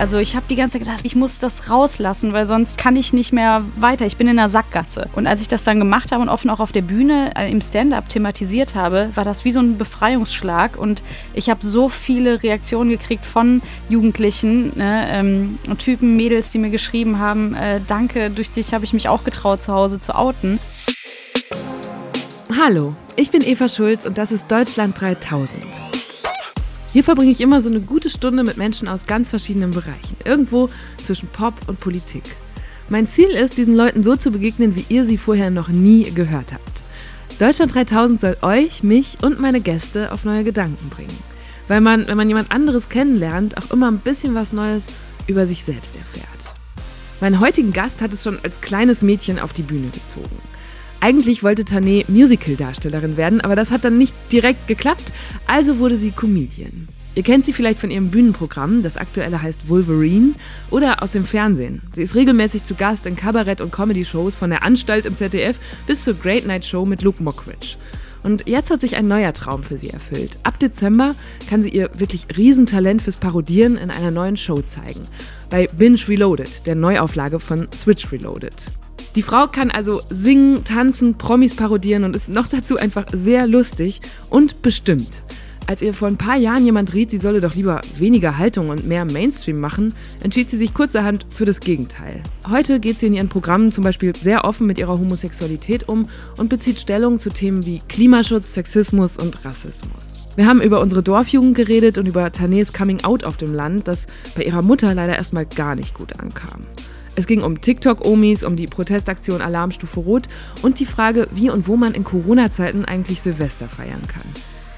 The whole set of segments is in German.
Also ich habe die ganze Zeit gedacht, ich muss das rauslassen, weil sonst kann ich nicht mehr weiter. Ich bin in einer Sackgasse. Und als ich das dann gemacht habe und offen auch auf der Bühne äh, im Stand-up thematisiert habe, war das wie so ein Befreiungsschlag. Und ich habe so viele Reaktionen gekriegt von Jugendlichen, ne, ähm, Typen, Mädels, die mir geschrieben haben, äh, danke, durch dich habe ich mich auch getraut, zu Hause zu outen. Hallo, ich bin Eva Schulz und das ist Deutschland 3000. Hier verbringe ich immer so eine gute Stunde mit Menschen aus ganz verschiedenen Bereichen, irgendwo zwischen Pop und Politik. Mein Ziel ist, diesen Leuten so zu begegnen, wie ihr sie vorher noch nie gehört habt. Deutschland 3000 soll euch, mich und meine Gäste auf neue Gedanken bringen. Weil man, wenn man jemand anderes kennenlernt, auch immer ein bisschen was Neues über sich selbst erfährt. Meinen heutigen Gast hat es schon als kleines Mädchen auf die Bühne gezogen. Eigentlich wollte Tané Musical-Darstellerin werden, aber das hat dann nicht direkt geklappt, also wurde sie Comedian. Ihr kennt sie vielleicht von ihrem Bühnenprogramm, das aktuelle heißt Wolverine, oder aus dem Fernsehen. Sie ist regelmäßig zu Gast in Kabarett- und Comedy-Shows von der Anstalt im ZDF bis zur Great Night Show mit Luke Mockridge. Und jetzt hat sich ein neuer Traum für sie erfüllt. Ab Dezember kann sie ihr wirklich Riesentalent fürs Parodieren in einer neuen Show zeigen. Bei Binge Reloaded, der Neuauflage von Switch Reloaded. Die Frau kann also singen, tanzen, Promis parodieren und ist noch dazu einfach sehr lustig und bestimmt. Als ihr vor ein paar Jahren jemand riet, sie solle doch lieber weniger Haltung und mehr Mainstream machen, entschied sie sich kurzerhand für das Gegenteil. Heute geht sie in ihren Programmen zum Beispiel sehr offen mit ihrer Homosexualität um und bezieht Stellung zu Themen wie Klimaschutz, Sexismus und Rassismus. Wir haben über unsere Dorfjugend geredet und über Tanés Coming Out auf dem Land, das bei ihrer Mutter leider erstmal gar nicht gut ankam. Es ging um TikTok-Omis, um die Protestaktion Alarmstufe Rot und die Frage, wie und wo man in Corona-Zeiten eigentlich Silvester feiern kann.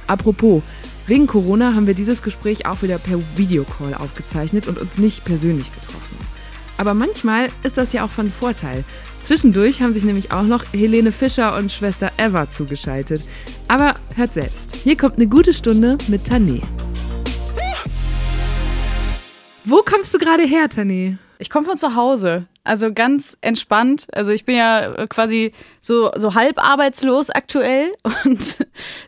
Apropos, wegen Corona haben wir dieses Gespräch auch wieder per Videocall aufgezeichnet und uns nicht persönlich getroffen. Aber manchmal ist das ja auch von Vorteil. Zwischendurch haben sich nämlich auch noch Helene Fischer und Schwester Eva zugeschaltet. Aber hört selbst. Hier kommt eine gute Stunde mit Tané. Wo kommst du gerade her, Tané? Ich komme von zu Hause, also ganz entspannt. Also ich bin ja äh, quasi so, so halb arbeitslos aktuell und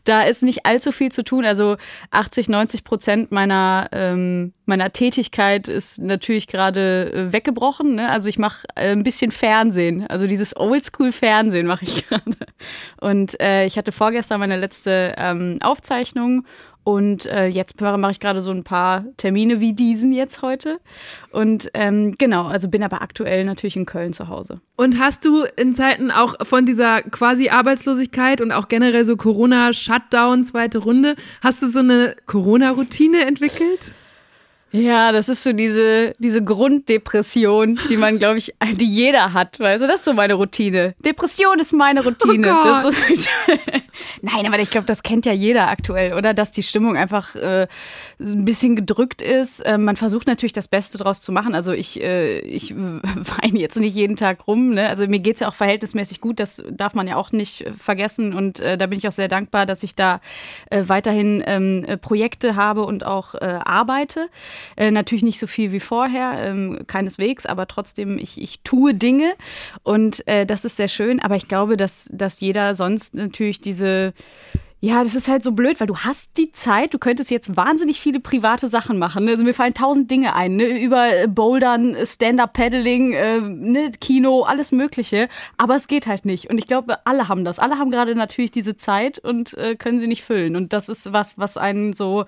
da ist nicht allzu viel zu tun. Also 80, 90 Prozent meiner, ähm, meiner Tätigkeit ist natürlich gerade äh, weggebrochen. Ne? Also ich mache äh, ein bisschen Fernsehen, also dieses Oldschool-Fernsehen mache ich gerade. Und äh, ich hatte vorgestern meine letzte ähm, Aufzeichnung und äh, jetzt mache ich gerade so ein paar Termine wie diesen jetzt heute. Und ähm, genau, also bin aber aktuell natürlich in Köln zu Hause. Und hast du in Zeiten auch von dieser quasi Arbeitslosigkeit und auch generell so Corona-Shutdown, zweite Runde, hast du so eine Corona-Routine entwickelt? Ja, das ist so diese, diese Grunddepression, die man, glaube ich, die jeder hat. Weißt du, das ist so meine Routine. Depression ist meine Routine. Oh ist Nein, aber ich glaube, das kennt ja jeder aktuell, oder? Dass die Stimmung einfach äh, ein bisschen gedrückt ist. Äh, man versucht natürlich das Beste draus zu machen. Also ich, äh, ich weine jetzt nicht jeden Tag rum. Ne? Also mir geht's ja auch verhältnismäßig gut. Das darf man ja auch nicht vergessen. Und äh, da bin ich auch sehr dankbar, dass ich da äh, weiterhin ähm, Projekte habe und auch äh, arbeite. Äh, natürlich nicht so viel wie vorher, ähm, keineswegs, aber trotzdem, ich, ich tue Dinge und äh, das ist sehr schön. Aber ich glaube, dass, dass jeder sonst natürlich diese ja, das ist halt so blöd, weil du hast die Zeit, du könntest jetzt wahnsinnig viele private Sachen machen. Ne? Also mir fallen tausend Dinge ein, ne? über äh, Bouldern, Stand-up-Paddling, äh, ne? Kino, alles Mögliche. Aber es geht halt nicht. Und ich glaube, alle haben das. Alle haben gerade natürlich diese Zeit und äh, können sie nicht füllen. Und das ist was, was einen so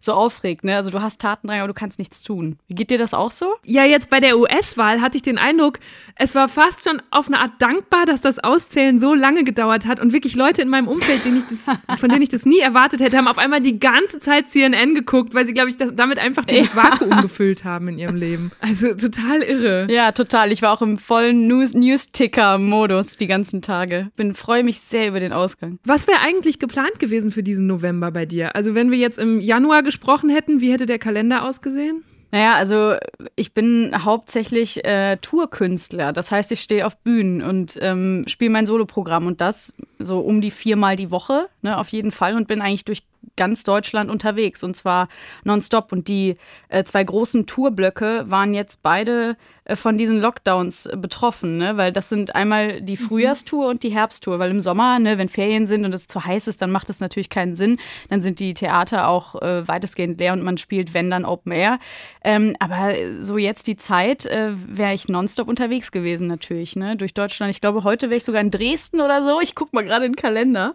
so aufregt. Ne? Also du hast Tatendrang, aber du kannst nichts tun. Wie geht dir das auch so? Ja, jetzt bei der US-Wahl hatte ich den Eindruck, es war fast schon auf eine Art dankbar, dass das Auszählen so lange gedauert hat und wirklich Leute in meinem Umfeld, denen das, von denen ich das nie erwartet hätte, haben auf einmal die ganze Zeit CNN geguckt, weil sie, glaube ich, das, damit einfach dieses ja. Vakuum gefüllt haben in ihrem Leben. Also total irre. Ja, total. Ich war auch im vollen News-Ticker-Modus die ganzen Tage. Bin freue mich sehr über den Ausgang. Was wäre eigentlich geplant gewesen für diesen November bei dir? Also wenn wir jetzt im Januar gesprochen hätten, wie hätte der Kalender ausgesehen? Naja, also ich bin hauptsächlich äh, Tourkünstler. Das heißt, ich stehe auf Bühnen und ähm, spiele mein Soloprogramm und das so um die viermal die Woche, ne, auf jeden Fall. Und bin eigentlich durch ganz Deutschland unterwegs und zwar nonstop. Und die äh, zwei großen Tourblöcke waren jetzt beide äh, von diesen Lockdowns äh, betroffen, ne? weil das sind einmal die mhm. Frühjahrstour und die Herbsttour, weil im Sommer, ne, wenn Ferien sind und es zu heiß ist, dann macht das natürlich keinen Sinn. Dann sind die Theater auch äh, weitestgehend leer und man spielt, wenn dann Open Air. Ähm, aber so jetzt die Zeit, äh, wäre ich nonstop unterwegs gewesen natürlich, ne? durch Deutschland. Ich glaube, heute wäre ich sogar in Dresden oder so. Ich gucke mal gerade in den Kalender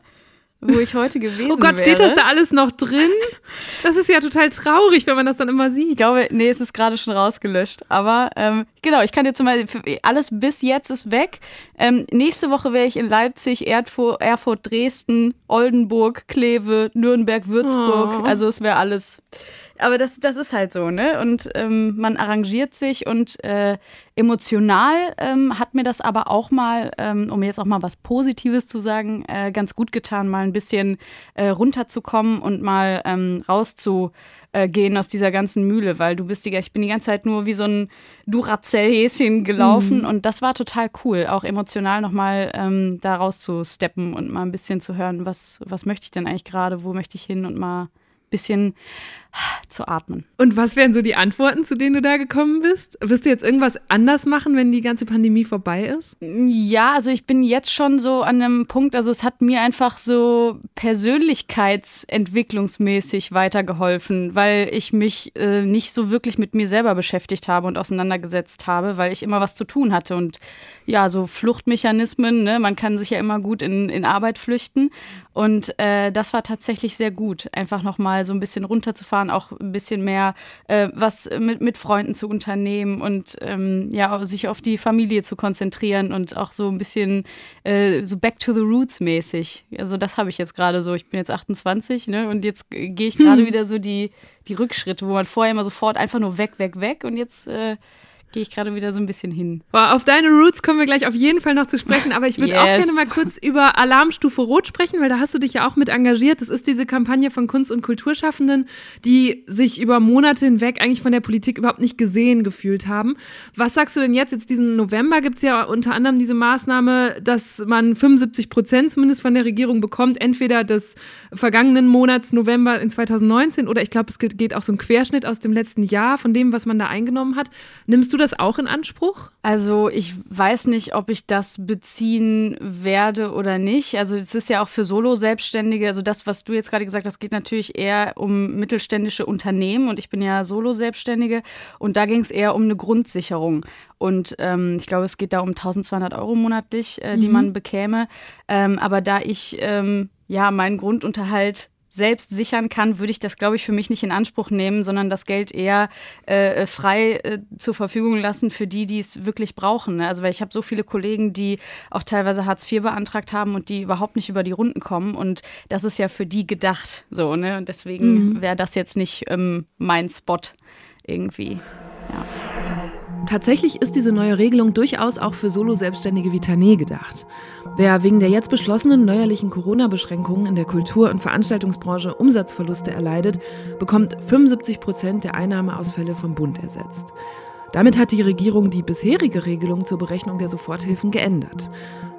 wo ich heute gewesen wäre. Oh Gott, wäre. steht das da alles noch drin? Das ist ja total traurig, wenn man das dann immer sieht. Ich glaube, nee, es ist gerade schon rausgelöscht. Aber ähm, genau, ich kann dir zum Beispiel, alles bis jetzt ist weg. Ähm, nächste Woche wäre ich in Leipzig, Erfurt, Erfurt, Dresden, Oldenburg, Kleve, Nürnberg, Würzburg. Oh. Also es wäre alles aber das, das ist halt so, ne? Und ähm, man arrangiert sich und äh, emotional ähm, hat mir das aber auch mal, ähm, um jetzt auch mal was Positives zu sagen, äh, ganz gut getan, mal ein bisschen äh, runterzukommen und mal ähm, rauszugehen aus dieser ganzen Mühle, weil du bist die, ich bin die ganze Zeit nur wie so ein Duracell-Häschen gelaufen mhm. und das war total cool, auch emotional nochmal ähm, da rauszusteppen und mal ein bisschen zu hören, was, was möchte ich denn eigentlich gerade, wo möchte ich hin und mal bisschen zu atmen. Und was wären so die Antworten, zu denen du da gekommen bist? Wirst du jetzt irgendwas anders machen, wenn die ganze Pandemie vorbei ist? Ja, also ich bin jetzt schon so an einem Punkt, also es hat mir einfach so persönlichkeitsentwicklungsmäßig weitergeholfen, weil ich mich äh, nicht so wirklich mit mir selber beschäftigt habe und auseinandergesetzt habe, weil ich immer was zu tun hatte und ja, so Fluchtmechanismen, ne? man kann sich ja immer gut in, in Arbeit flüchten und äh, das war tatsächlich sehr gut, einfach nochmal so ein bisschen runterzufahren, auch ein bisschen mehr äh, was mit, mit Freunden zu unternehmen und ähm, ja, sich auf die Familie zu konzentrieren und auch so ein bisschen äh, so back to the roots mäßig. Also das habe ich jetzt gerade so. Ich bin jetzt 28 ne, und jetzt gehe ich gerade hm. wieder so die, die Rückschritte, wo man vorher immer sofort einfach nur weg, weg, weg und jetzt äh, gehe ich gerade wieder so ein bisschen hin. Boah, auf deine Roots kommen wir gleich auf jeden Fall noch zu sprechen, aber ich würde yes. auch gerne mal kurz über Alarmstufe Rot sprechen, weil da hast du dich ja auch mit engagiert. Das ist diese Kampagne von Kunst- und Kulturschaffenden, die sich über Monate hinweg eigentlich von der Politik überhaupt nicht gesehen gefühlt haben. Was sagst du denn jetzt? Jetzt diesen November gibt es ja unter anderem diese Maßnahme, dass man 75 Prozent zumindest von der Regierung bekommt, entweder des vergangenen Monats November in 2019 oder ich glaube, es geht auch so ein Querschnitt aus dem letzten Jahr von dem, was man da eingenommen hat. Nimmst du das das auch in Anspruch? Also ich weiß nicht, ob ich das beziehen werde oder nicht. Also es ist ja auch für Solo-Selbstständige, also das, was du jetzt gerade gesagt hast, geht natürlich eher um mittelständische Unternehmen und ich bin ja Solo-Selbstständige und da ging es eher um eine Grundsicherung. Und ähm, ich glaube, es geht da um 1200 Euro monatlich, äh, die mhm. man bekäme. Ähm, aber da ich ähm, ja meinen Grundunterhalt selbst sichern kann, würde ich das, glaube ich, für mich nicht in Anspruch nehmen, sondern das Geld eher äh, frei äh, zur Verfügung lassen für die, die es wirklich brauchen. Ne? Also weil ich habe so viele Kollegen, die auch teilweise Hartz IV beantragt haben und die überhaupt nicht über die Runden kommen und das ist ja für die gedacht. So, ne? Und deswegen mhm. wäre das jetzt nicht ähm, mein Spot irgendwie. Ja. Tatsächlich ist diese neue Regelung durchaus auch für Solo-Selbstständige wie Tané gedacht. Wer wegen der jetzt beschlossenen neuerlichen Corona-Beschränkungen in der Kultur- und Veranstaltungsbranche Umsatzverluste erleidet, bekommt 75 Prozent der Einnahmeausfälle vom Bund ersetzt. Damit hat die Regierung die bisherige Regelung zur Berechnung der Soforthilfen geändert.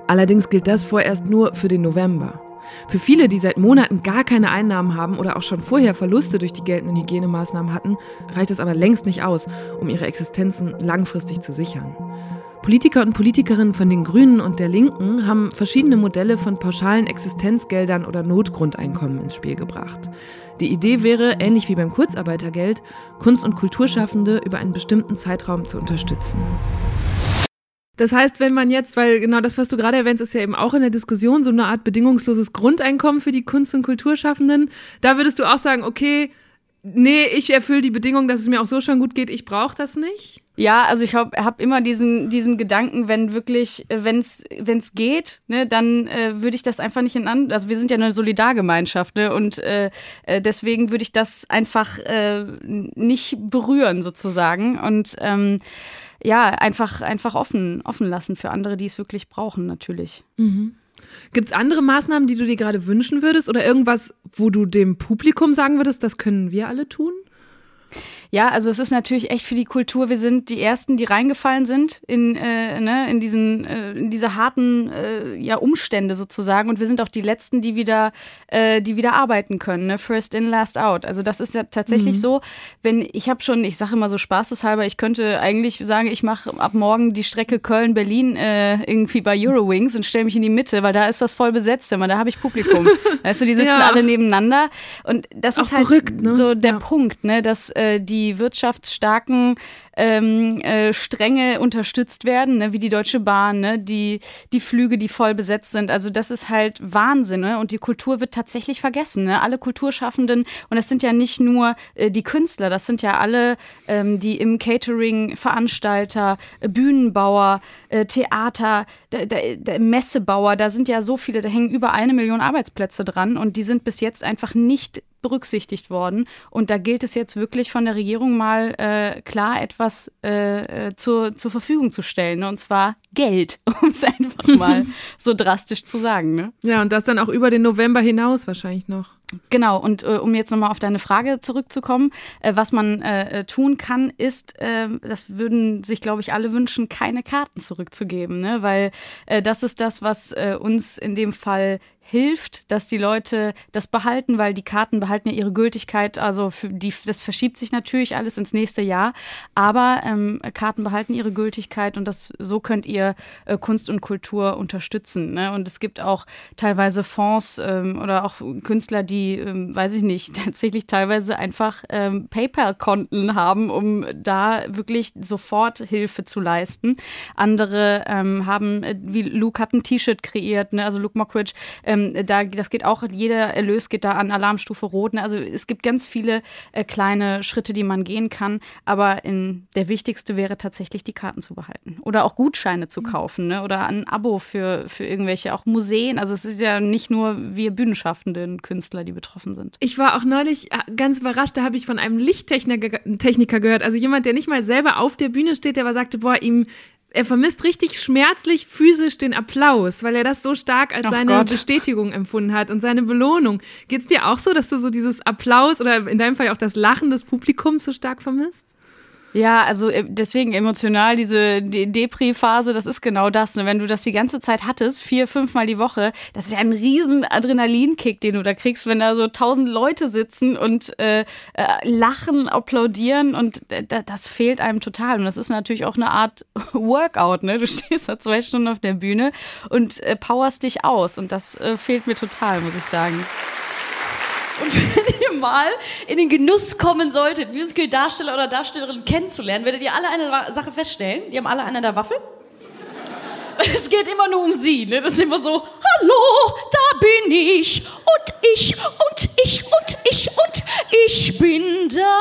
Allerdings gilt das vorerst nur für den November. Für viele, die seit Monaten gar keine Einnahmen haben oder auch schon vorher Verluste durch die geltenden Hygienemaßnahmen hatten, reicht es aber längst nicht aus, um ihre Existenzen langfristig zu sichern. Politiker und Politikerinnen von den Grünen und der Linken haben verschiedene Modelle von pauschalen Existenzgeldern oder Notgrundeinkommen ins Spiel gebracht. Die Idee wäre, ähnlich wie beim Kurzarbeitergeld, Kunst- und Kulturschaffende über einen bestimmten Zeitraum zu unterstützen. Das heißt, wenn man jetzt, weil genau das, was du gerade erwähnst, ist ja eben auch in der Diskussion so eine Art bedingungsloses Grundeinkommen für die Kunst- und Kulturschaffenden, da würdest du auch sagen, okay, nee, ich erfülle die Bedingung, dass es mir auch so schon gut geht, ich brauche das nicht? Ja, also ich habe hab immer diesen, diesen Gedanken, wenn wirklich, wenn es geht, ne, dann äh, würde ich das einfach nicht in an. Also wir sind ja eine Solidargemeinschaft, ne? Und äh, äh, deswegen würde ich das einfach äh, nicht berühren, sozusagen. Und ähm, ja, einfach, einfach offen, offen lassen für andere, die es wirklich brauchen, natürlich. Mhm. Gibt es andere Maßnahmen, die du dir gerade wünschen würdest oder irgendwas, wo du dem Publikum sagen würdest, das können wir alle tun? Ja, also es ist natürlich echt für die Kultur. Wir sind die Ersten, die reingefallen sind in, äh, ne, in, diesen, äh, in diese harten äh, ja, Umstände sozusagen. Und wir sind auch die Letzten, die wieder, äh, die wieder arbeiten können. Ne? First in, last out. Also das ist ja tatsächlich mhm. so, wenn ich habe schon, ich sage immer so spaßeshalber, ich könnte eigentlich sagen, ich mache ab morgen die Strecke Köln-Berlin äh, irgendwie bei Eurowings und stelle mich in die Mitte, weil da ist das voll besetzt immer, da habe ich Publikum. weißt du, die sitzen ja. alle nebeneinander. Und das auch ist halt verrückt, ne? so der ja. Punkt, ne, dass äh, die wirtschaftsstarken ähm, äh, Stränge unterstützt werden, ne, wie die Deutsche Bahn, ne, die, die Flüge, die voll besetzt sind. Also das ist halt Wahnsinn. Ne? Und die Kultur wird tatsächlich vergessen. Ne? Alle Kulturschaffenden, und das sind ja nicht nur äh, die Künstler, das sind ja alle, ähm, die im Catering, Veranstalter, äh, Bühnenbauer, äh, Theater, der, der, der Messebauer, da sind ja so viele, da hängen über eine Million Arbeitsplätze dran und die sind bis jetzt einfach nicht berücksichtigt worden. Und da gilt es jetzt wirklich von der Regierung mal äh, klar etwas äh, äh zur, zur Verfügung zu stellen. Ne? Und zwar Geld, um es einfach mal so drastisch zu sagen. Ne? Ja, und das dann auch über den November hinaus wahrscheinlich noch. Genau, und äh, um jetzt nochmal auf deine Frage zurückzukommen, äh, was man äh, äh tun kann, ist, äh, das würden sich, glaube ich, alle wünschen, keine Karten zurückzugeben, ne? weil das ist das, was uns in dem Fall hilft, dass die Leute das behalten, weil die Karten behalten ja ihre Gültigkeit. Also die, das verschiebt sich natürlich alles ins nächste Jahr, aber ähm, Karten behalten ihre Gültigkeit und das so könnt ihr äh, Kunst und Kultur unterstützen. Ne? Und es gibt auch teilweise Fonds ähm, oder auch Künstler, die, ähm, weiß ich nicht, tatsächlich teilweise einfach ähm, PayPal-Konten haben, um da wirklich sofort Hilfe zu leisten. Andere ähm, haben, äh, wie Luke hat ein T-Shirt kreiert, ne? also Luke Mockridge, äh, ähm, da, das geht auch, jeder Erlös geht da an Alarmstufe Rot. Ne? Also es gibt ganz viele äh, kleine Schritte, die man gehen kann. Aber in, der wichtigste wäre tatsächlich, die Karten zu behalten. Oder auch Gutscheine zu mhm. kaufen. Ne? Oder ein Abo für, für irgendwelche, auch Museen. Also es ist ja nicht nur wir Bühnenschaffenden Künstler, die betroffen sind. Ich war auch neulich äh, ganz überrascht, da habe ich von einem Lichttechniker Techniker gehört. Also jemand, der nicht mal selber auf der Bühne steht, der aber sagte, boah, ihm er vermisst richtig schmerzlich physisch den Applaus, weil er das so stark als Ach seine Gott. Bestätigung empfunden hat und seine Belohnung. Geht es dir auch so, dass du so dieses Applaus oder in deinem Fall auch das Lachen des Publikums so stark vermisst? Ja, also äh, deswegen emotional, diese Depri-Phase, das ist genau das. Ne? Wenn du das die ganze Zeit hattest, vier, fünfmal die Woche, das ist ja ein riesen Adrenalinkick, den du da kriegst, wenn da so tausend Leute sitzen und äh, äh, lachen, applaudieren und äh, das fehlt einem total. Und das ist natürlich auch eine Art Workout, ne? Du stehst da zwei Stunden auf der Bühne und äh, powerst dich aus und das äh, fehlt mir total, muss ich sagen. Und wenn ihr mal in den Genuss kommen solltet, Musical-Darsteller oder Darstellerin kennenzulernen, werdet ihr alle eine Sache feststellen. Die haben alle einen an der Waffel. Es geht immer nur um sie. Ne? Das ist immer so, hallo, da bin ich und ich und ich und ich und ich bin da.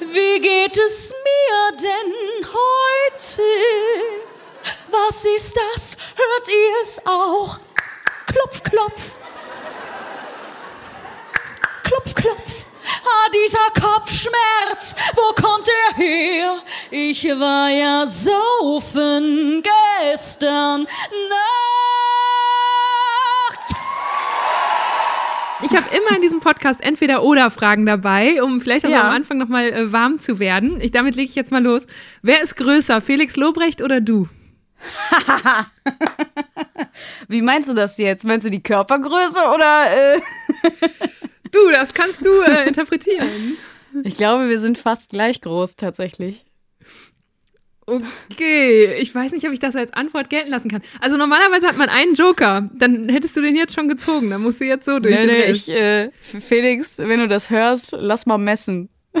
Wie geht es mir denn heute? Was ist das? Hört ihr es auch? Klopf, klopf. Klopf, klopf. Ah, dieser Kopfschmerz, wo kommt er her? Ich war ja saufen gestern Nacht. Ich habe immer in diesem Podcast entweder oder Fragen dabei, um vielleicht also ja. am Anfang nochmal äh, warm zu werden. Ich, damit lege ich jetzt mal los. Wer ist größer, Felix Lobrecht oder du? Wie meinst du das jetzt? Meinst du die Körpergröße oder? Äh Du, das kannst du äh, interpretieren. Ich glaube, wir sind fast gleich groß tatsächlich. Okay, ich weiß nicht, ob ich das als Antwort gelten lassen kann. Also normalerweise hat man einen Joker, dann hättest du den jetzt schon gezogen, dann musst du jetzt so durch. Nee, nee, ich, äh, Felix, wenn du das hörst, lass mal messen.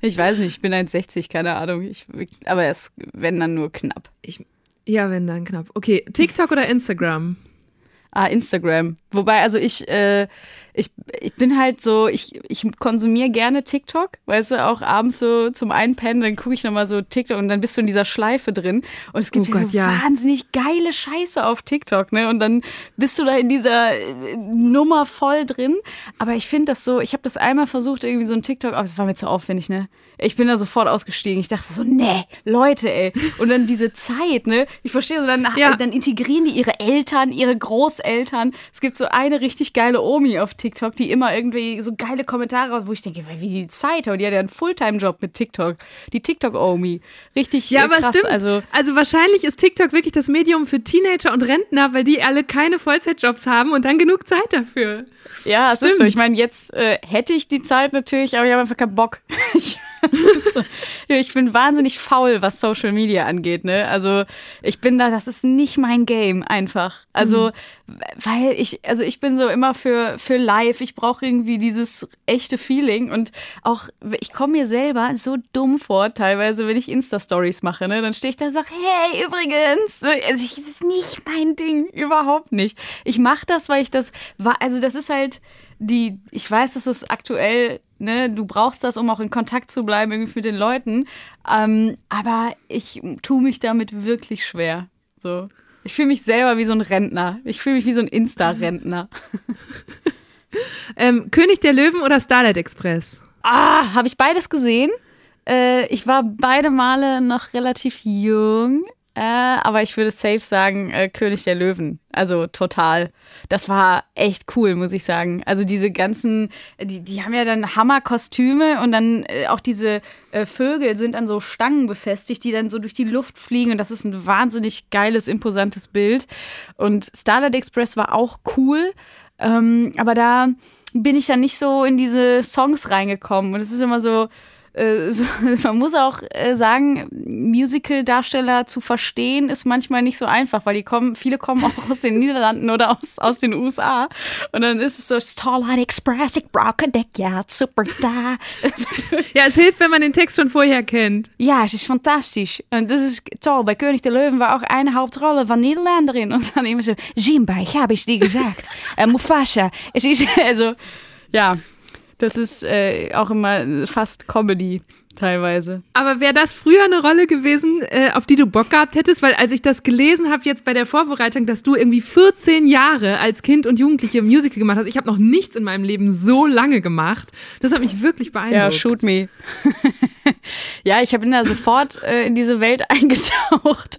ich weiß nicht, ich bin 1,60, keine Ahnung. Ich, aber es, wenn dann nur knapp. Ich, ja, wenn dann knapp. Okay, TikTok oder Instagram? Ah, Instagram. Wobei, also ich, äh, ich, ich bin halt so, ich, ich konsumiere gerne TikTok, weißt du, auch abends so zum Einpennen, dann gucke ich nochmal so TikTok und dann bist du in dieser Schleife drin. Und es gibt oh Gott, so ja. wahnsinnig geile Scheiße auf TikTok, ne? Und dann bist du da in dieser äh, Nummer voll drin. Aber ich finde das so, ich habe das einmal versucht, irgendwie so ein TikTok, aber es war mir zu aufwendig, ne? Ich bin da sofort ausgestiegen. Ich dachte so, nee, Leute, ey. Und dann diese Zeit, ne? Ich verstehe so, dann, ja. dann integrieren die ihre Eltern, ihre Großeltern. Es gibt so eine richtig geile Omi auf TikTok, die immer irgendwie so geile Kommentare raus, wo ich denke, wie die Zeit hat. Die hat ja einen Fulltime-Job mit TikTok. Die TikTok-Omi. Richtig ja, aber krass. Stimmt. Also, also wahrscheinlich ist TikTok wirklich das Medium für Teenager und Rentner, weil die alle keine Vollzeitjobs haben und dann genug Zeit dafür. Ja, es ist so. Ich meine, jetzt äh, hätte ich die Zeit natürlich, aber ich habe einfach keinen Bock. ich so. Ich bin wahnsinnig faul, was Social Media angeht, ne? Also ich bin da, das ist nicht mein Game einfach. Also, mhm. weil ich, also ich bin so immer für, für live. Ich brauche irgendwie dieses echte Feeling und auch, ich komme mir selber so dumm vor, teilweise, wenn ich Insta-Stories mache, ne? Dann stehe ich da und sage, hey, übrigens, also ich, das ist nicht mein Ding, überhaupt nicht. Ich mache das, weil ich das, also das ist halt die, ich weiß, dass es aktuell, ne, du brauchst das, um auch in Kontakt zu bleiben, irgendwie mit den Leuten. Ähm, aber ich tue mich damit wirklich schwer. So. Ich fühle mich selber wie so ein Rentner. Ich fühle mich wie so ein Insta-Rentner. ähm, König der Löwen oder Starlight Express? Ah, habe ich beides gesehen. Äh, ich war beide Male noch relativ jung. Äh, aber ich würde safe sagen, äh, König der Löwen. Also total. Das war echt cool, muss ich sagen. Also diese ganzen, die, die haben ja dann Hammerkostüme und dann äh, auch diese äh, Vögel sind an so Stangen befestigt, die dann so durch die Luft fliegen und das ist ein wahnsinnig geiles, imposantes Bild. Und Starlight Express war auch cool, ähm, aber da bin ich dann nicht so in diese Songs reingekommen und es ist immer so, äh, so, man muss auch äh, sagen, Musical-Darsteller zu verstehen ist manchmal nicht so einfach, weil die kommen, viele kommen auch aus den Niederlanden oder aus, aus den USA. Und dann ist es so Starlight Express, ich brauche Deck, ja, super da. ja, es hilft, wenn man den Text schon vorher kennt. Ja, es ist fantastisch. Und das ist toll. Bei König der Löwen war auch eine Hauptrolle von Niederländerin. Und dann immer so, Simba, ich habe es dir gesagt. äh, Mufasa. Es ist, also, ja. Das ist äh, auch immer fast Comedy teilweise. Aber wäre das früher eine Rolle gewesen, äh, auf die du Bock gehabt hättest? Weil als ich das gelesen habe jetzt bei der Vorbereitung, dass du irgendwie 14 Jahre als Kind und Jugendliche Musical gemacht hast, ich habe noch nichts in meinem Leben so lange gemacht. Das hat mich wirklich beeindruckt. Ja, shoot me. ja, ich bin da sofort äh, in diese Welt eingetaucht.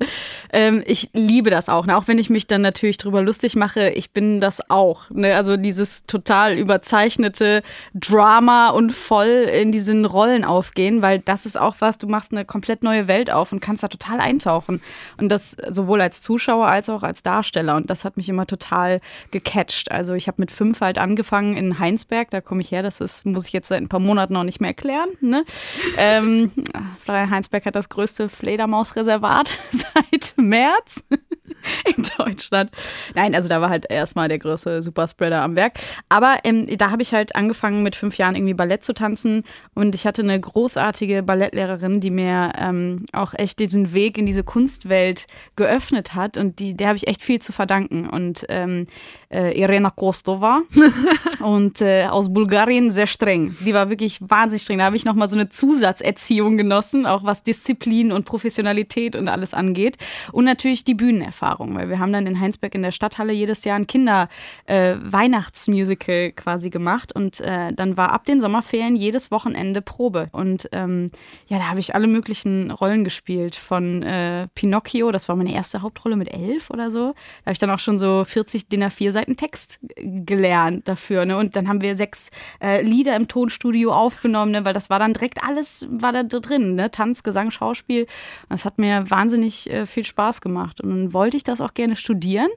Ähm, ich liebe das auch, ne? auch wenn ich mich dann natürlich drüber lustig mache. Ich bin das auch. Ne? Also dieses total überzeichnete Drama und voll in diesen Rollen aufgehen, weil das ist auch was, du machst eine komplett neue Welt auf und kannst da total eintauchen. Und das sowohl als Zuschauer als auch als Darsteller. Und das hat mich immer total gecatcht. Also ich habe mit fünf halt angefangen in Heinsberg, da komme ich her, das ist, muss ich jetzt seit ein paar Monaten noch nicht mehr erklären. Ne? Ähm, Florian Heinsberg hat das größte Fledermausreservat seit März in Deutschland. Nein, also da war halt erstmal der größte Superspreader am Werk. Aber ähm, da habe ich halt angefangen mit fünf Jahren irgendwie Ballett zu tanzen und ich hatte eine großartige Ballettlehrerin, die mir ähm, auch echt diesen Weg in diese Kunstwelt geöffnet hat und die, der habe ich echt viel zu verdanken. Und ähm, äh, Irena Kostova und äh, aus Bulgarien sehr streng. Die war wirklich wahnsinnig streng. Da habe ich nochmal so eine Zusatzerziehung genossen, auch was Disziplin und Professionalität und alles angeht. Und natürlich die Bühnenerfahrung, weil wir haben dann in Heinsberg in der Stadthalle jedes Jahr ein Kinder-Weihnachtsmusical äh, quasi gemacht und äh, dann war ab den Sommerferien jedes Wochenende Probe. Und ähm, ja, da habe ich alle möglichen Rollen gespielt. Von äh, Pinocchio, das war meine erste Hauptrolle mit elf oder so. Da habe ich dann auch schon so 40 DIN A4 Seiten Text gelernt dafür. Ne? Und dann haben wir sechs äh, Lieder im Tonstudio aufgenommen, ne? weil das war dann direkt alles war da drin. Ne? Tanz, Gesang, Schauspiel. Das hat mir wahnsinnig äh, viel Spaß gemacht. Und dann wollte ich das auch gerne studieren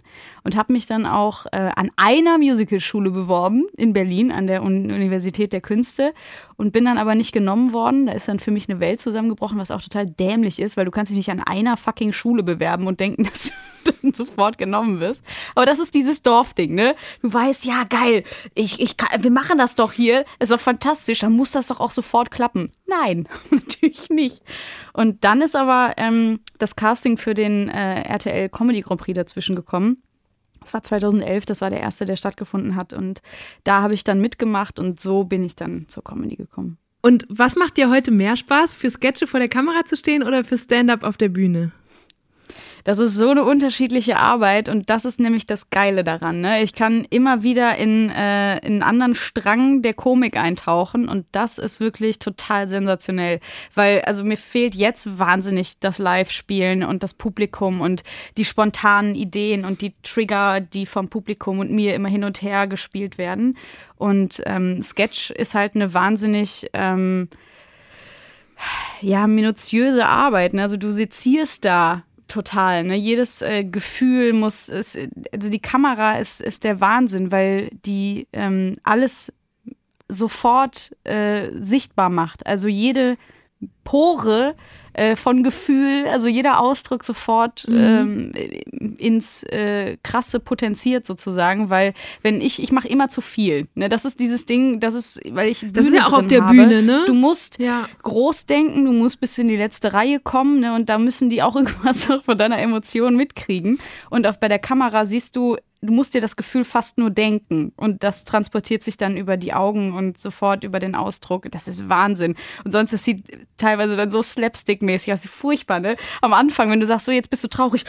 und habe mich dann auch äh, an einer Musicalschule beworben in Berlin, an der Universität der Künste und bin dann aber nicht genommen worden. Da ist dann für mich eine Welt zusammengebrochen, was auch total dämlich ist, weil du kannst dich nicht an einer fucking Schule bewerben und denken, dass du dann sofort genommen wirst. Aber das ist dieses Dorfding, ne? Du weißt, ja, geil, ich, ich wir machen das doch hier, ist doch fantastisch, dann muss das doch auch sofort klappen. Nein, natürlich nicht. Und dann ist aber ähm, das Casting für den äh, RTL Comedy Grand Prix dazwischen gekommen. Das war 2011, das war der erste, der stattgefunden hat. Und da habe ich dann mitgemacht und so bin ich dann zur Comedy gekommen. Und was macht dir heute mehr Spaß, für Sketche vor der Kamera zu stehen oder für Stand-up auf der Bühne? Das ist so eine unterschiedliche Arbeit und das ist nämlich das Geile daran. Ne? Ich kann immer wieder in, äh, in einen anderen Strang der Komik eintauchen und das ist wirklich total sensationell. Weil, also mir fehlt jetzt wahnsinnig das Live-Spielen und das Publikum und die spontanen Ideen und die Trigger, die vom Publikum und mir immer hin und her gespielt werden. Und ähm, Sketch ist halt eine wahnsinnig ähm, ja, minutiöse Arbeit. Ne? Also du sezierst da total. Ne? Jedes äh, Gefühl muss, ist, also die Kamera ist, ist der Wahnsinn, weil die ähm, alles sofort äh, sichtbar macht. Also jede Pore äh, von Gefühl, also jeder Ausdruck sofort mhm. ähm, ins äh, Krasse potenziert sozusagen, weil wenn ich, ich mache immer zu viel. Ne? Das ist dieses Ding, das ist, weil ich Bühne das ist ja auch auf der habe. Bühne, ne? Du musst Ja. groß denken, du musst bis in die letzte Reihe kommen ne? und da müssen die auch irgendwas von deiner Emotion mitkriegen. Und auch bei der Kamera siehst du, du musst dir das Gefühl fast nur denken und das transportiert sich dann über die Augen und sofort über den Ausdruck. Das ist Wahnsinn. Und sonst, das sieht teilweise dann so slapstick-mäßig aus, furchtbar, ne? Am Anfang, wenn du sagst, so jetzt bist du traurig,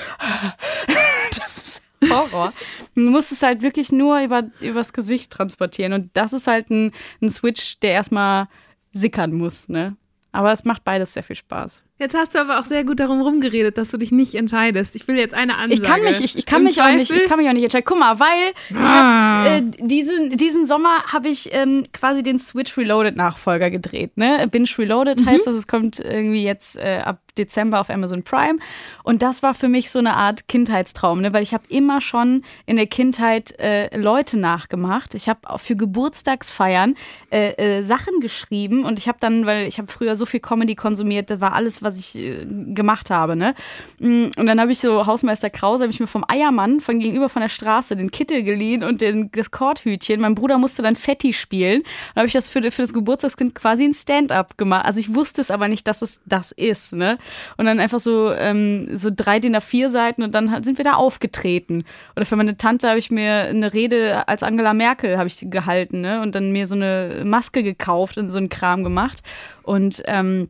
das ist Horror. Du musst es halt wirklich nur über, übers Gesicht transportieren und das ist halt ein, ein Switch, der erstmal sickern muss, ne? Aber es macht beides sehr viel Spaß. Jetzt hast du aber auch sehr gut darum rumgeredet, dass du dich nicht entscheidest. Ich will jetzt eine Ansage. Ich kann mich, ich, ich kann Im mich auch nicht, ich kann mich auch nicht entscheiden. Guck mal, weil ich Ah. hab, äh, diesen, diesen Sommer habe ich ähm, quasi den Switch Reloaded Nachfolger gedreht. Ne? Binge Reloaded Mhm. heißt das, es kommt irgendwie jetzt äh, ab Dezember auf Amazon Prime. Und das war für mich so eine Art Kindheitstraum, ne? weil ich habe immer schon in der Kindheit äh, Leute nachgemacht. Ich habe auch für Geburtstagsfeiern äh, äh, Sachen geschrieben und ich habe dann, weil ich habe früher so viel Comedy konsumiert, das war alles, was ich äh, gemacht habe. Ne? Mm, Und dann habe ich so Hausmeister Krause, habe ich mir vom Eiermann von gegenüber von der Straße den Kittel geliehen und den, das Kordhütchen. Mein Bruder musste dann Fetti spielen. Dann habe ich das für, für das Geburtstagskind quasi ein Stand-up gemacht. Also ich wusste es aber nicht, dass es das ist. Ne? Und dann einfach so, ähm, so drei DIN A4 Seiten und dann halt sind wir da aufgetreten. Oder für meine Tante habe ich mir eine Rede als Angela Merkel habe ich gehalten ne? und dann mir so eine Maske gekauft und so einen Kram gemacht. Und ähm,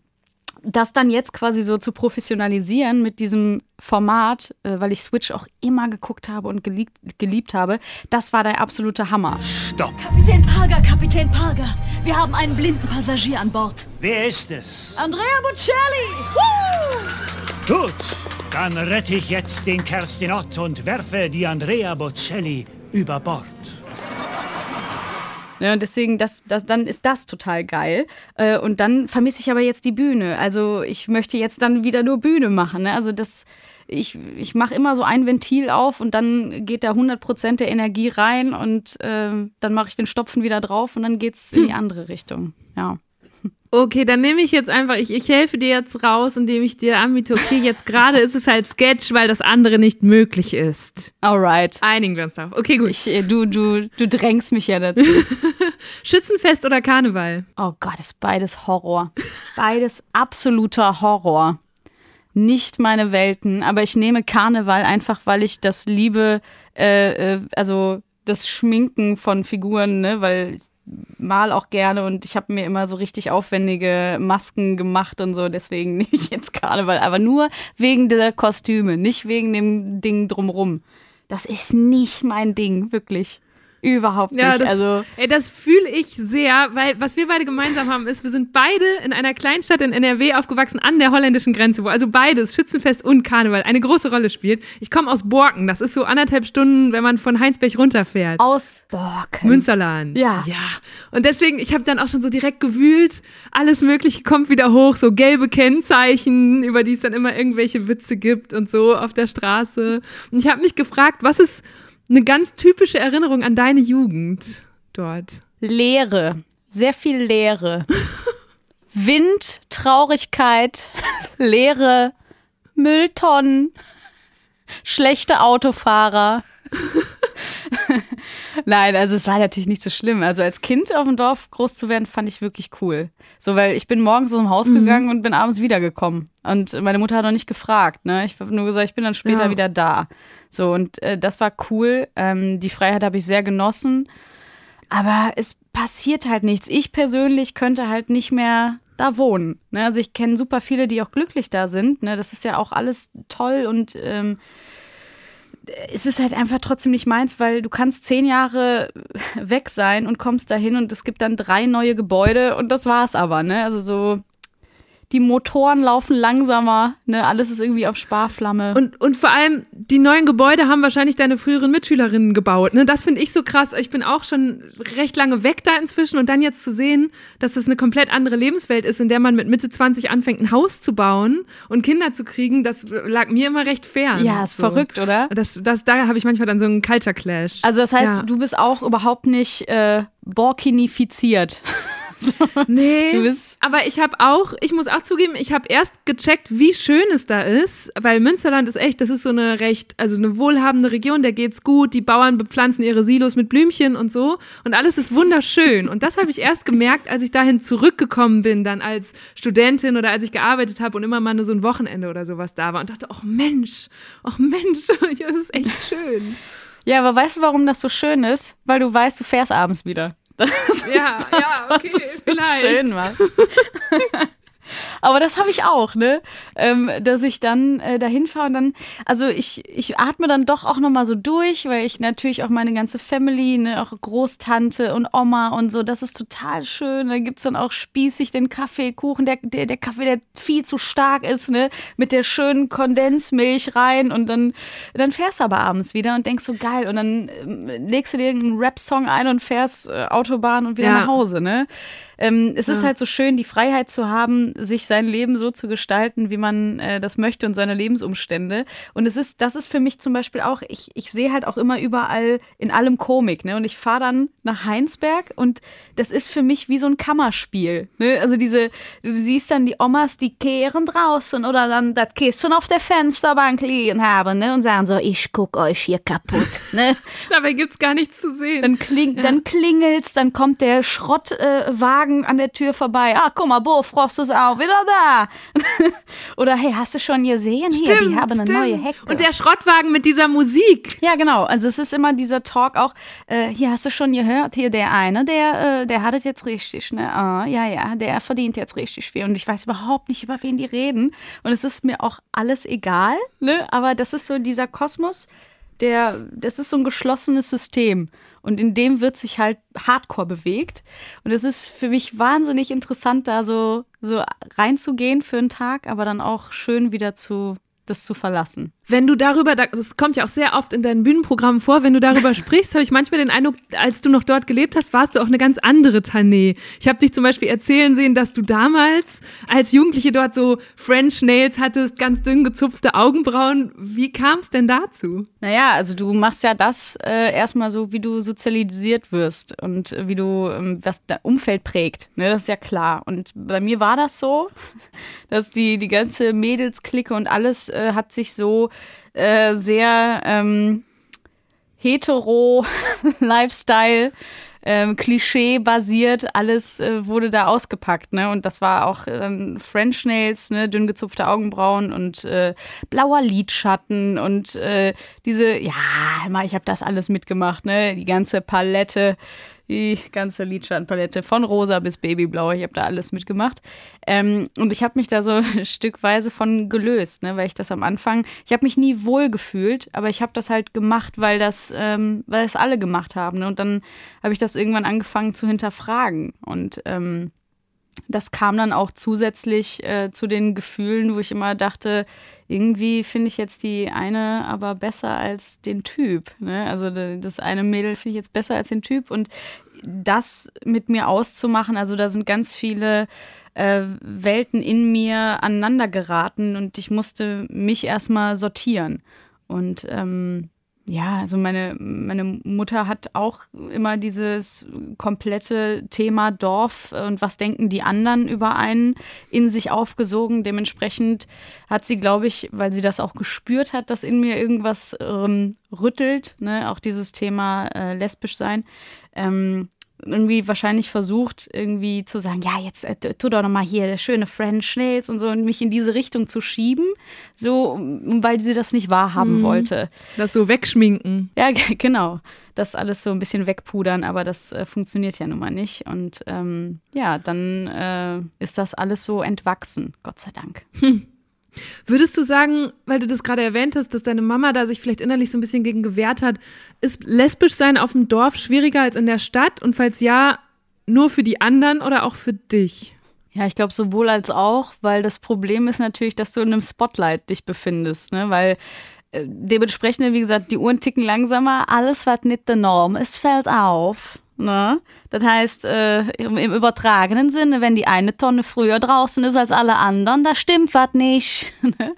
das dann jetzt quasi so zu professionalisieren mit diesem Format, äh, weil ich Switch auch immer geguckt habe und geliebt, geliebt habe, das war der absolute Hammer. Stopp. Kapitän Parger, Kapitän Parger. Wir haben einen blinden Passagier an Bord. Wer ist es? Andrea Bocelli! Woo! Gut, dann rette ich jetzt den Kerstinott und werfe die Andrea Bocelli über Bord. Ne, und deswegen, das, das, dann ist das total geil. Äh, und dann vermisse ich aber jetzt die Bühne. Also ich möchte jetzt dann wieder nur Bühne machen. Ne? Also das, ich, ich mache immer so ein Ventil auf und dann geht da 100% der Energie rein und äh, dann mache ich den Stopfen wieder drauf und dann geht's in die andere Richtung. Ja. Okay, dann nehme ich jetzt einfach, ich, ich helfe dir jetzt raus, indem ich dir anbiete, okay, jetzt gerade ist es halt Sketch, weil das andere nicht möglich ist. Alright. Einigen wir uns darauf. Okay, gut. Ich, äh, du, du, du drängst mich ja dazu. Schützenfest oder Karneval? Oh Gott, ist beides Horror. Beides absoluter Horror. Nicht meine Welten, aber ich nehme Karneval einfach, weil ich das liebe, äh, äh, also das Schminken von Figuren, ne, weil ich mal auch gerne und ich habe mir immer so richtig aufwendige Masken gemacht und so, deswegen ich jetzt Karneval, aber nur wegen der Kostüme, nicht wegen dem Ding drumrum. Das ist nicht mein Ding, wirklich. Überhaupt nicht. Ja, das, also ey, das fühle ich sehr, weil was wir beide gemeinsam haben, ist, wir sind beide in einer Kleinstadt in NRW aufgewachsen an der holländischen Grenze, wo also beides, Schützenfest und Karneval, eine große Rolle spielt. Ich komme aus Borken, das ist so anderthalb Stunden, wenn man von Heinsberg runterfährt. aus Borken. Münsterland. Ja. Ja. Und deswegen, ich habe dann auch schon so direkt gewühlt, alles Mögliche kommt wieder hoch, so gelbe Kennzeichen, über die es dann immer irgendwelche Witze gibt und so auf der Straße. Und ich habe mich gefragt, was ist eine ganz typische Erinnerung an deine Jugend dort? Leere. Sehr viel Leere. Wind, Traurigkeit, Leere, Mülltonnen, schlechte Autofahrer. Nein, also es war natürlich nicht so schlimm. Also als Kind auf dem Dorf groß zu werden, fand ich wirklich cool. So, weil ich bin morgens aus dem Haus gegangen und bin abends wiedergekommen. Und meine Mutter hat noch nicht gefragt. Ne? Ich habe nur gesagt, ich bin dann später Ja. wieder da. So, und äh, das war cool. Ähm, die Freiheit habe ich sehr genossen. Aber es passiert halt nichts. Ich persönlich könnte halt nicht mehr da wohnen. Ne? Also ich kenne super viele, die auch glücklich da sind. Ne? Das ist ja auch alles toll und ähm, es ist halt einfach trotzdem nicht meins, weil du kannst zehn Jahre weg sein und kommst dahin und es gibt dann drei neue Gebäude und das war's aber, ne? Also so, die Motoren laufen langsamer, ne? Alles ist irgendwie auf Sparflamme. Und, und vor allem, die neuen Gebäude haben wahrscheinlich deine früheren Mitschülerinnen gebaut. Ne? Das finde ich so krass. Ich bin auch schon recht lange weg da inzwischen und dann jetzt zu sehen, dass das eine komplett andere Lebenswelt ist, in der man mit Mitte 20 anfängt, ein Haus zu bauen und Kinder zu kriegen, das lag mir immer recht fern. ja, ist so. verrückt, oder? Das, das, da habe ich manchmal dann so einen Culture Clash. Also das heißt, Ja. du bist auch überhaupt nicht äh, borkinifiziert. So. Nee, Du bist aber ich habe auch, ich muss auch zugeben, ich habe erst gecheckt, wie schön es da ist, weil Münsterland ist echt, das ist so eine recht, also eine wohlhabende Region, der geht's gut, die Bauern bepflanzen ihre Silos mit Blümchen und so und alles ist wunderschön und das habe ich erst gemerkt, als ich dahin zurückgekommen bin, dann als Studentin oder als ich gearbeitet habe und immer mal nur so ein Wochenende oder sowas da war und dachte, ach Mensch, ach Mensch, hier ist echt schön. Ja, aber weißt du, warum das so schön ist? Weil du weißt, du fährst abends wieder. Das Ja, ist das, ja, okay, was es so vielleicht. schön macht. Aber das habe ich auch, ne? Ähm, dass ich dann äh, dahin fahre und dann, also ich, ich atme dann doch auch nochmal so durch, weil ich natürlich auch meine ganze Family, ne, auch Großtante und Oma und so, das ist total schön. Da gibt's dann auch spießig den Kaffee, Kuchen, der, der, der Kaffee, der viel zu stark ist, ne? Mit der schönen Kondensmilch rein und dann, dann fährst du aber abends wieder und denkst so geil und dann ähm, legst du dir irgendeinen Rap-Song ein und fährst äh, Autobahn und wieder Ja. nach Hause, ne? Ähm, es ist Ja. halt so schön, die Freiheit zu haben, sich sein Leben so zu gestalten, wie man äh, das möchte und seine Lebensumstände. Und es ist, das ist für mich zum Beispiel auch, ich, ich sehe halt auch immer überall in allem Komik, ne? Und ich fahre dann nach Heinsberg und das ist für mich wie so ein Kammerspiel. Ne? Also diese, du siehst dann die Omas, die kehren draußen oder dann das Kissen auf der Fensterbank liegen haben, ne? Und sagen so, ich guck euch hier kaputt. Ne? Dabei gibt's gar nichts zu sehen. Dann, kling, dann klingelt's, dann kommt der Schrottwagen äh, Wagen an der Tür vorbei. Ah, guck mal, Bo, Frost ist auch wieder da. Oder hey, hast du schon gesehen hier? die haben eine stimmt. neue Hecke. Und der Schrottwagen mit dieser Musik. ja, genau. Also es ist immer dieser Talk auch, äh, hier hast du schon gehört, hier der eine, der, äh, der hat es jetzt richtig, ne? Ah, ja, ja, der verdient jetzt richtig viel. Und ich weiß überhaupt nicht, über wen die reden. Und es ist mir auch alles egal, ne? Aber das ist so dieser Kosmos, der, das ist so ein geschlossenes System. Und in dem wird sich halt Hardcore bewegt. Und es ist für mich wahnsinnig interessant, da so, so reinzugehen für einen Tag, aber dann auch schön wieder zu, das zu verlassen. Wenn du darüber, das kommt ja auch sehr oft in deinen Bühnenprogrammen vor, wenn du darüber sprichst, habe ich manchmal den Eindruck, als du noch dort gelebt hast, warst du auch eine ganz andere Tané. Ich habe dich zum Beispiel erzählen sehen, dass du damals als Jugendliche dort so French Nails hattest, ganz dünn gezupfte Augenbrauen. Wie kam es denn dazu? Naja, also du machst ja das äh, erstmal so, wie du sozialisiert wirst und äh, wie du, ähm, was dein Umfeld prägt. Ne, das ist ja klar. Und bei mir war das so, dass die, die ganze Mädelsklicke und alles äh, hat sich so äh, sehr ähm, hetero Lifestyle ähm, Klischee basiert, alles äh, wurde da ausgepackt, ne? Und das war auch ähm, French Nails, ne, dünn gezupfte Augenbrauen und äh, blauer Lidschatten und äh, diese, ja, ich habe das alles mitgemacht, ne? Die ganze Palette, die ganze Lidschattenpalette von rosa bis babyblau, ich habe da alles mitgemacht. Ähm, und ich habe mich da so stückweise von gelöst, ne, weil ich das am Anfang, ich habe mich nie wohl gefühlt, aber ich habe das halt gemacht, weil das, ähm, weil es alle gemacht haben. Ne? Und dann habe ich das irgendwann angefangen zu hinterfragen. Und ähm, das kam dann auch zusätzlich äh, zu den Gefühlen, wo ich immer dachte, irgendwie finde ich jetzt die eine aber besser als den Typ. Ne? Also das eine Mädel finde ich jetzt besser als den Typ. Und das mit mir auszumachen, also da sind ganz viele äh, Welten in mir aneinander geraten und ich musste mich erstmal sortieren. Und ähm, ja, also meine, meine Mutter hat auch immer dieses komplette Thema Dorf und was denken die anderen über einen in sich aufgesogen. Dementsprechend hat sie, glaube ich, weil sie das auch gespürt hat, dass in mir irgendwas ähm, rüttelt, ne? auch dieses Thema äh, lesbisch sein, ähm, irgendwie wahrscheinlich versucht, irgendwie zu sagen, ja, jetzt äh, tu doch noch mal hier der schöne French Nails und so und mich in diese Richtung zu schieben, so, weil sie das nicht wahrhaben mhm. wollte. Das so wegschminken. Ja, genau. Das alles so ein bisschen wegpudern, aber das äh, funktioniert ja nun mal nicht. Und ähm, ja, dann äh, ist das alles so entwachsen, Gott sei Dank. Hm. Würdest du sagen, weil du das gerade erwähnt hast, dass deine Mama da sich vielleicht innerlich so ein bisschen gegen gewehrt hat, ist lesbisch sein auf dem Dorf schwieriger als in der Stadt? Und falls ja, nur für die anderen oder auch für dich? Ja, ich glaube sowohl als auch, weil das Problem ist natürlich, dass du in einem Spotlight dich befindest, ne? Weil äh, dementsprechend, wie gesagt, die Uhren ticken langsamer, alles was nicht der Norm ist, fällt auf. Ne? Das heißt, äh, im, im, übertragenen Sinne, wenn die eine Tonne früher draußen ist als alle anderen, da stimmt was nicht. Ne?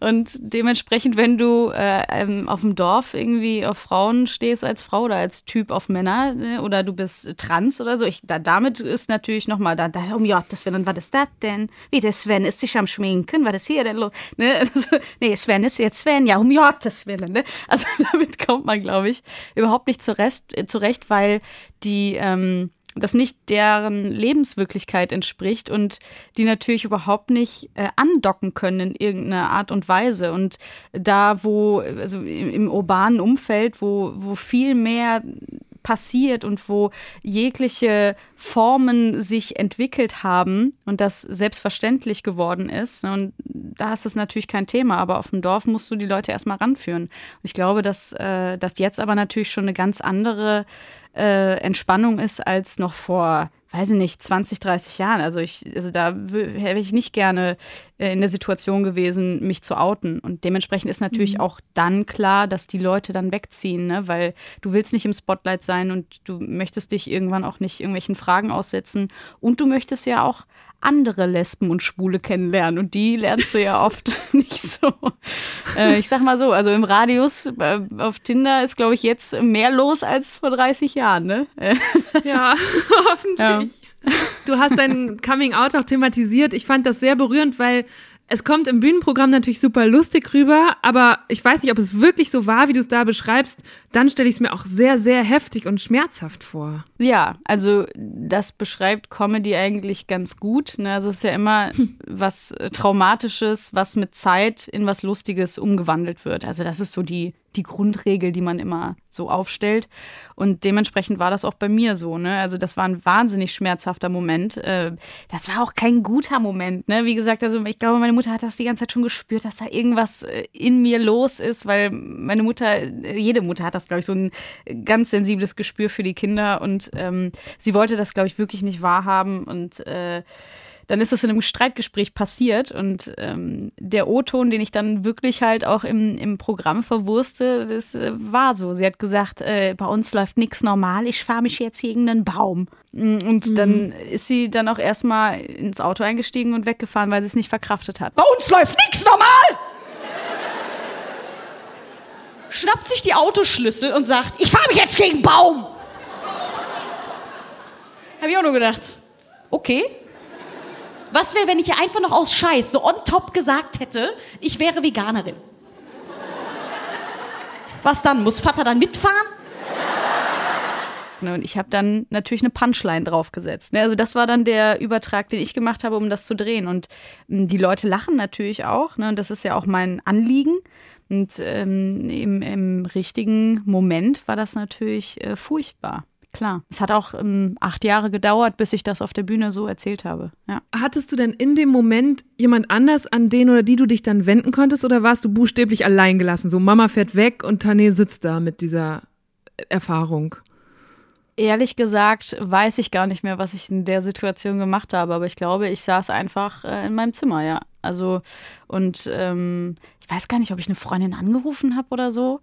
Und dementsprechend, wenn du äh, ähm, auf dem Dorf irgendwie auf Frauen stehst als Frau oder als Typ auf Männer ne? oder du bist trans oder so, ich, da, damit ist natürlich nochmal, da, da, um Gottes Willen, was ist das denn? Wie der Sven ist sich am Schminken, was ist hier denn los? Ne? Also, nee, Sven ist jetzt Sven, ja, um Gottes Willen. Ne? Also damit kommt man, glaube ich, überhaupt nicht zurecht, zurecht weil die ähm, das nicht deren Lebenswirklichkeit entspricht und die natürlich überhaupt nicht äh, andocken können in irgendeiner Art und Weise. Und da, wo, also im, im urbanen Umfeld, wo, wo viel mehr passiert und wo jegliche Formen sich entwickelt haben und das selbstverständlich geworden ist. Und da ist es natürlich kein Thema, aber auf dem Dorf musst du die Leute erstmal ranführen. Und ich glaube, dass äh, das jetzt aber natürlich schon eine ganz andere äh, Entspannung ist als noch vor, weiß ich nicht, 20, 30 Jahren. Also ich, also da wäre ich nicht gerne äh, in der Situation gewesen, mich zu outen. Und dementsprechend ist natürlich mhm. auch dann klar, dass die Leute dann wegziehen, ne? weil du willst nicht im Spotlight sein und du möchtest dich irgendwann auch nicht irgendwelchen Fragen aussetzen. Und du möchtest ja auch andere Lesben und Schwule kennenlernen. Und die lernst du ja oft nicht so. Äh, ich sag mal so, also im Radius äh, auf Tinder ist, glaube ich, jetzt mehr los als vor 30 Jahren, ne? ja, hoffentlich. Ja. Du hast dein Coming Out auch thematisiert. Ich fand das sehr berührend, weil es kommt im Bühnenprogramm natürlich super lustig rüber, aber ich weiß nicht, ob es wirklich so war, wie du es da beschreibst. Dann stelle ich es mir auch sehr, sehr heftig und schmerzhaft vor. Ja, also das beschreibt Comedy eigentlich ganz gut. Ne? Also es ist ja immer was Traumatisches, was mit Zeit in was Lustiges umgewandelt wird. Also das ist so die die Grundregel, die man immer so aufstellt. Und dementsprechend war das auch bei mir so. Ne? Also das war ein wahnsinnig schmerzhafter Moment. Äh, das war auch kein guter Moment. Ne? Wie gesagt, also ich glaube, meine Mutter hat das die ganze Zeit schon gespürt, dass da irgendwas äh, in mir los ist, weil meine Mutter, äh, jede Mutter hat das, glaube ich, so ein ganz sensibles Gespür für die Kinder. Und ähm, sie wollte das, glaube ich, wirklich nicht wahrhaben. Und äh, dann ist das in einem Streitgespräch passiert und ähm, der O-Ton, den ich dann wirklich halt auch im, im Programm verwurste, das äh, war so. Sie hat gesagt, äh, bei uns läuft nichts normal, ich fahre mich jetzt gegen einen Baum. Mm, und mhm. dann ist sie dann auch erstmal ins Auto eingestiegen und weggefahren, weil sie es nicht verkraftet hat. Bei uns läuft nichts normal! Schnappt sich die Autoschlüssel und sagt, ich fahre mich jetzt gegen einen Baum! Hab ich auch nur gedacht, okay, was wäre, wenn ich ihr einfach noch aus Scheiß so on top gesagt hätte, ich wäre Veganerin? Was dann? Muss Vater dann mitfahren? Und ich habe dann natürlich eine Punchline draufgesetzt. Ne? Also das war dann der Übertrag, den ich gemacht habe, um das zu drehen. Und hm, die Leute lachen natürlich auch. Ne? Und das ist ja auch mein Anliegen. Und ähm, im, im, richtigen Moment war das natürlich äh, furchtbar klar. Es hat auch ähm, acht Jahre gedauert, bis ich das auf der Bühne so erzählt habe. Ja. Hattest du denn in dem Moment jemand anders, an den oder die du dich dann wenden konntest, oder warst du buchstäblich allein gelassen? So, Mama fährt weg und Tane sitzt da mit dieser Erfahrung. Ehrlich gesagt weiß ich gar nicht mehr, was ich in der Situation gemacht habe, aber ich glaube, ich saß einfach äh, in meinem Zimmer, ja. Also, und ähm, ich weiß gar nicht, ob ich eine Freundin angerufen habe oder so.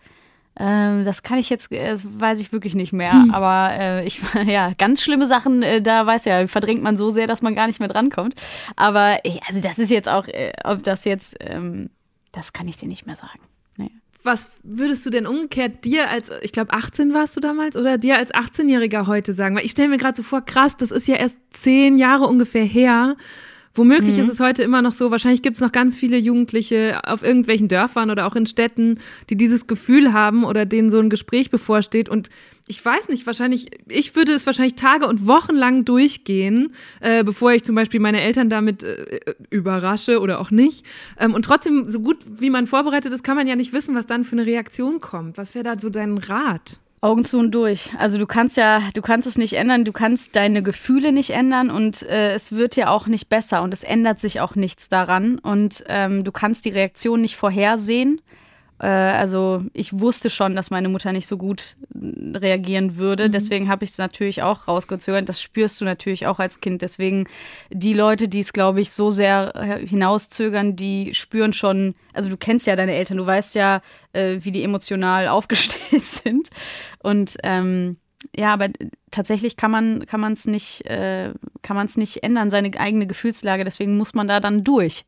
Ähm, das kann ich jetzt, das weiß ich wirklich nicht mehr. Hm. Aber äh, ich, ja, ganz schlimme Sachen, äh, da weiß ja, verdrängt man so sehr, dass man gar nicht mehr drankommt. Aber ich, also das ist jetzt auch, äh, ob das jetzt, ähm, das kann ich dir nicht mehr sagen. Nee. Was würdest du denn umgekehrt dir als, ich glaube 18 warst du damals, oder dir als 18-Jähriger heute sagen? Weil ich stelle mir gerade so vor, krass, das ist ja erst zehn Jahre ungefähr her Womöglich mhm. ist es heute immer noch so, wahrscheinlich gibt es noch ganz viele Jugendliche auf irgendwelchen Dörfern oder auch in Städten, die dieses Gefühl haben oder denen so ein Gespräch bevorsteht. Und ich weiß nicht, wahrscheinlich, ich würde es wahrscheinlich Tage und Wochen lang durchgehen, äh, bevor ich zum Beispiel meine Eltern damit äh, überrasche oder auch nicht. Ähm, und trotzdem, so gut wie man vorbereitet ist, kann man ja nicht wissen, was dann für eine Reaktion kommt. Was wäre da so dein Rat? Augen zu und durch. Also du kannst ja, du kannst es nicht ändern, du kannst deine Gefühle nicht ändern und äh, es wird ja auch nicht besser und es ändert sich auch nichts daran und ähm, du kannst die Reaktion nicht vorhersehen. Äh, also ich wusste schon, dass meine Mutter nicht so gut reagieren würde. Mhm. Deswegen habe ich es natürlich auch rausgezögert. Das spürst du natürlich auch als Kind. Deswegen die Leute, die es, glaube ich, so sehr äh, hinauszögern, die spüren schon, also du kennst ja deine Eltern, du weißt ja, äh, wie die emotional aufgestellt sind. Und ähm, ja, aber tatsächlich kann man kann man es nicht äh, kann man es nicht ändern seine eigene Gefühlslage. Deswegen muss man da dann durch.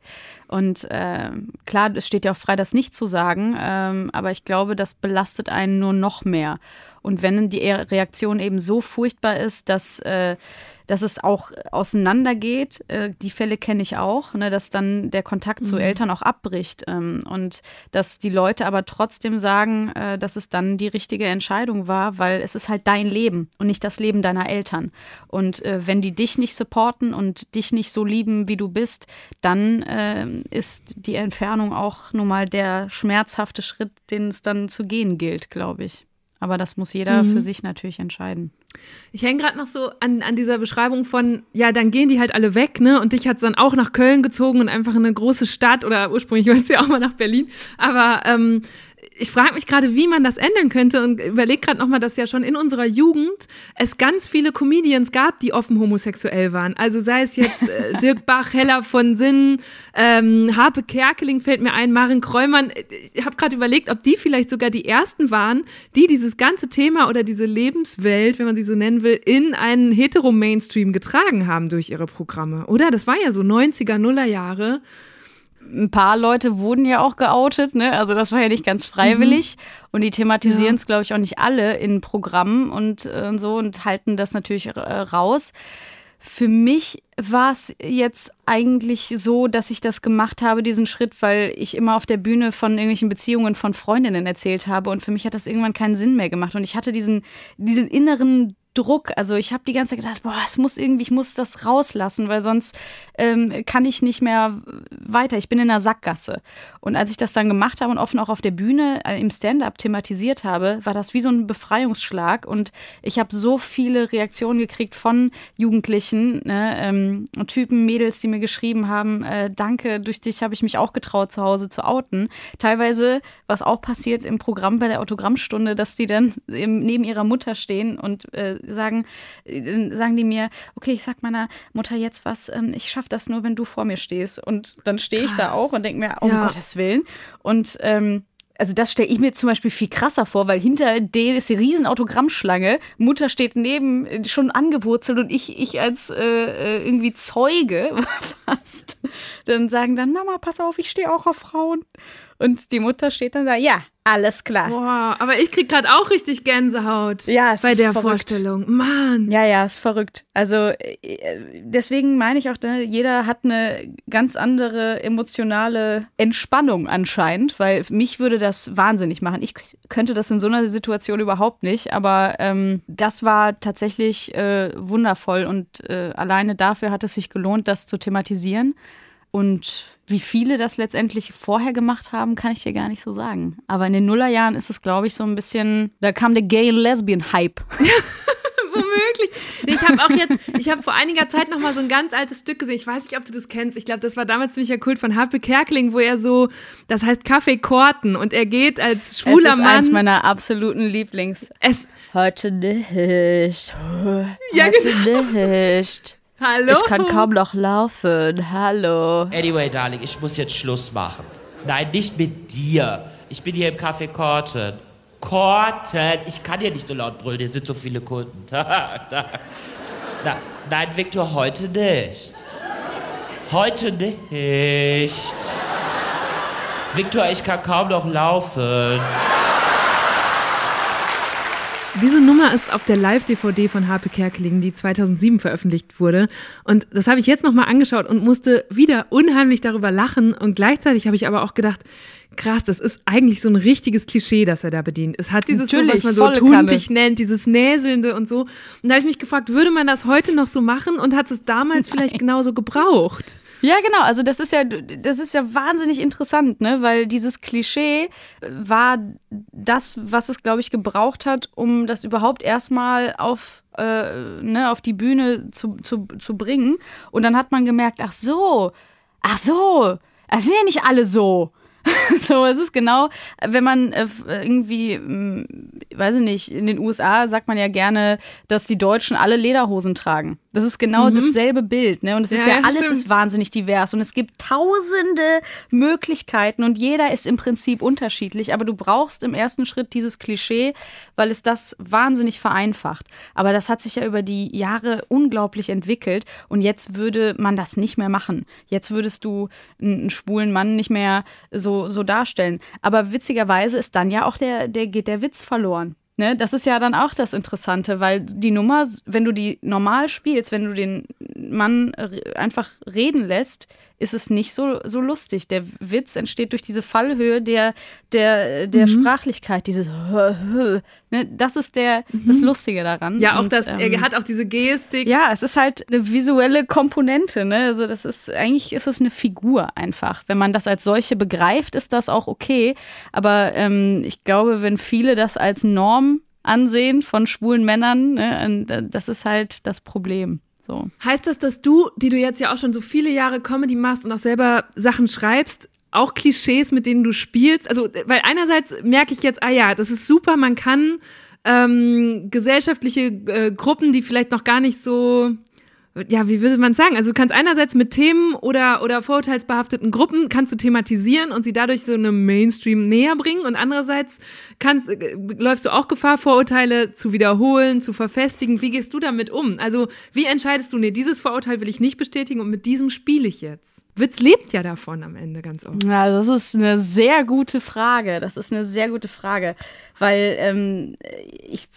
Und äh, klar, es steht ja auch frei, das nicht zu sagen. Ähm, aber ich glaube, das belastet einen nur noch mehr. Und wenn die Reaktion eben so furchtbar ist, dass äh, dass es auch auseinandergeht. Äh, die Fälle kenne ich auch, ne, dass dann der Kontakt mhm. zu Eltern auch abbricht ähm, und dass die Leute aber trotzdem sagen, äh, dass es dann die richtige Entscheidung war, weil es ist halt dein Leben und nicht das Leben deiner Eltern. Und äh, wenn die dich nicht supporten und dich nicht so lieben, wie du bist, dann äh, ist die Entfernung auch nun mal der schmerzhafte Schritt, den es dann zu gehen gilt, glaube ich. Aber das muss jeder mhm. für sich natürlich entscheiden. Ich hänge gerade noch so an, an dieser Beschreibung von, ja, dann gehen die halt alle weg, ne? Und dich hat es dann auch nach Köln gezogen und einfach in eine große Stadt oder ursprünglich wolltest du ja auch mal nach Berlin. Aber ähm, ich frage mich gerade, wie man das ändern könnte und überlege gerade nochmal, dass ja schon in unserer Jugend es ganz viele Comedians gab, die offen homosexuell waren. Also sei es jetzt äh, Dirk Bach, Hella von Sinn, ähm, Harpe Kerkeling fällt mir ein, Maren Kräumann. Ich habe gerade überlegt, ob die vielleicht sogar die ersten waren, die dieses ganze Thema oder diese Lebenswelt, wenn man sie so nennen will, in einen Hetero-Mainstream getragen haben durch ihre Programme. Oder? Das war ja so 90er, Nuller Jahre ein paar Leute wurden ja auch geoutet, ne? Also das war ja nicht ganz freiwillig. Mhm. Und die thematisieren es, ja. glaube ich, auch nicht alle in Programmen und, äh, und so und halten das natürlich äh, raus. Für mich war es jetzt eigentlich so, dass ich das gemacht habe, diesen Schritt, weil ich immer auf der Bühne von irgendwelchen Beziehungen von Freundinnen erzählt habe und für mich hat das irgendwann keinen Sinn mehr gemacht und ich hatte diesen, diesen inneren Druck. Also ich habe die ganze Zeit gedacht, boah, es muss irgendwie, ich muss das rauslassen, weil sonst ähm, kann ich nicht mehr weiter. Ich bin in einer Sackgasse. Und als ich das dann gemacht habe und offen auch auf der Bühne äh, im Stand-up thematisiert habe, war das wie so ein Befreiungsschlag. Und ich habe so viele Reaktionen gekriegt von Jugendlichen, ne, ähm, Typen, Mädels, die mir geschrieben haben, äh, danke, durch dich habe ich mich auch getraut, zu Hause zu outen. Teilweise, was auch passiert im Programm bei der Autogrammstunde, dass die dann neben ihrer Mutter stehen und äh, sagen, äh, sagen die mir, okay, ich sag meiner Mutter jetzt was, ähm, ich schaffe das nur, wenn du vor mir stehst. Und dann stehe ich da auch und denke mir, um ja. Gottes Willen. Und ähm, also das stelle ich mir zum Beispiel viel krasser vor, weil hinter denen ist die riesen Autogrammschlange. Mutter steht neben, äh, schon angewurzelt und ich, ich als äh, äh irgendwie Zeuge fast. Dann sagen dann, Mama, pass auf, ich stehe auch auf Frauen. Und die Mutter steht dann da, ja, alles klar. Boah, aber ich krieg gerade auch richtig Gänsehaut. Ja, es bei der verrückt. Vorstellung. Mann. Ja, ja, ist verrückt. Also äh, deswegen meine ich auch, ne, jeder hat eine ganz andere emotionale Entspannung anscheinend, weil mich würde das wahnsinnig machen. Ich könnte das in so einer Situation überhaupt nicht, aber ähm, das war tatsächlich äh, wundervoll und äh, alleine dafür hat es sich gelohnt, das zu thematisieren. Und wie viele das letztendlich vorher gemacht haben, kann ich dir gar nicht so sagen. Aber in den Nullerjahren ist es, glaube ich, so ein bisschen, da kam der Gay- und Lesbian-Hype. Womöglich. Ich habe auch jetzt, ich habe vor einiger Zeit noch mal so ein ganz altes Stück gesehen. Ich weiß nicht, ob du das kennst. Ich glaube, das war damals ziemlich der Kult von Happe Kerkeling, wo er so, das heißt Kaffee Korten und er geht als schwuler es ist Mann. eins meiner absoluten Lieblings. Es heute nicht. Heute ja, genau. nicht. Hallo? Ich kann kaum noch laufen. Hallo. Anyway, Darling, ich muss jetzt Schluss machen. Nein, nicht mit dir. Ich bin hier im Café Korten. Korten! Ich kann hier nicht so laut brüllen, hier sind so viele Kunden. Na, nein, Viktor, heute nicht. Heute nicht. Viktor, ich kann kaum noch laufen. Diese Nummer ist auf der Live-DVD von Harpe Kerkeling, die 2007 veröffentlicht wurde. Und das habe ich jetzt nochmal angeschaut und musste wieder unheimlich darüber lachen. Und gleichzeitig habe ich aber auch gedacht, krass, das ist eigentlich so ein richtiges Klischee, das er da bedient. Es hat dieses, so, was man so tuntig nennt, dieses Näselnde und so. Und da habe ich mich gefragt, würde man das heute noch so machen und hat es damals vielleicht genauso gebraucht? Ja, genau. Also das ist ja, das ist ja wahnsinnig interessant, ne? Weil dieses Klischee war das, was es, glaube ich, gebraucht hat, um das überhaupt erstmal auf äh, ne, auf die Bühne zu, zu, zu bringen. Und dann hat man gemerkt, ach so, ach so, es sind ja nicht alle so. so, es ist genau, wenn man äh, irgendwie, hm, weiß ich nicht, in den USA sagt man ja gerne, dass die Deutschen alle Lederhosen tragen. Das ist genau mhm. dasselbe Bild, ne? Und es ist ja, ja alles stimmt. ist wahnsinnig divers und es gibt tausende Möglichkeiten und jeder ist im Prinzip unterschiedlich, aber du brauchst im ersten Schritt dieses Klischee, weil es das wahnsinnig vereinfacht. Aber das hat sich ja über die Jahre unglaublich entwickelt und jetzt würde man das nicht mehr machen. Jetzt würdest du einen schwulen Mann nicht mehr so, so darstellen. Aber witzigerweise ist dann ja auch der, der geht der Witz verloren. Ne, das ist ja dann auch das Interessante, weil die Nummer, wenn du die normal spielst, wenn du den Mann einfach reden lässt, ist es nicht so, so lustig. Der Witz entsteht durch diese Fallhöhe der, der, der mhm. Sprachlichkeit, dieses ne, Das ist der, mhm. das Lustige daran. Ja, auch Und, das, ähm, er hat auch diese Gestik. Ja, es ist halt eine visuelle Komponente. Ne? Also das ist, eigentlich ist es eine Figur einfach. Wenn man das als solche begreift, ist das auch okay. Aber ähm, ich glaube, wenn viele das als Norm ansehen von schwulen Männern, ne, das ist halt das Problem. So. Heißt das, dass du, die du jetzt ja auch schon so viele Jahre Comedy machst und auch selber Sachen schreibst, auch Klischees, mit denen du spielst? Also, weil einerseits merke ich jetzt, ah ja, das ist super, man kann ähm, gesellschaftliche äh, Gruppen, die vielleicht noch gar nicht so ja, wie würde man sagen? Also du kannst einerseits mit Themen oder, oder vorurteilsbehafteten Gruppen kannst du thematisieren und sie dadurch so einem Mainstream näher bringen und andererseits kannst, äh, läufst du auch Gefahr, Vorurteile zu wiederholen, zu verfestigen. Wie gehst du damit um? Also wie entscheidest du, nee, dieses Vorurteil will ich nicht bestätigen und mit diesem spiele ich jetzt? Witz lebt ja davon am Ende ganz oft. Ja, das ist eine sehr gute Frage. Das ist eine sehr gute Frage, weil ähm, ich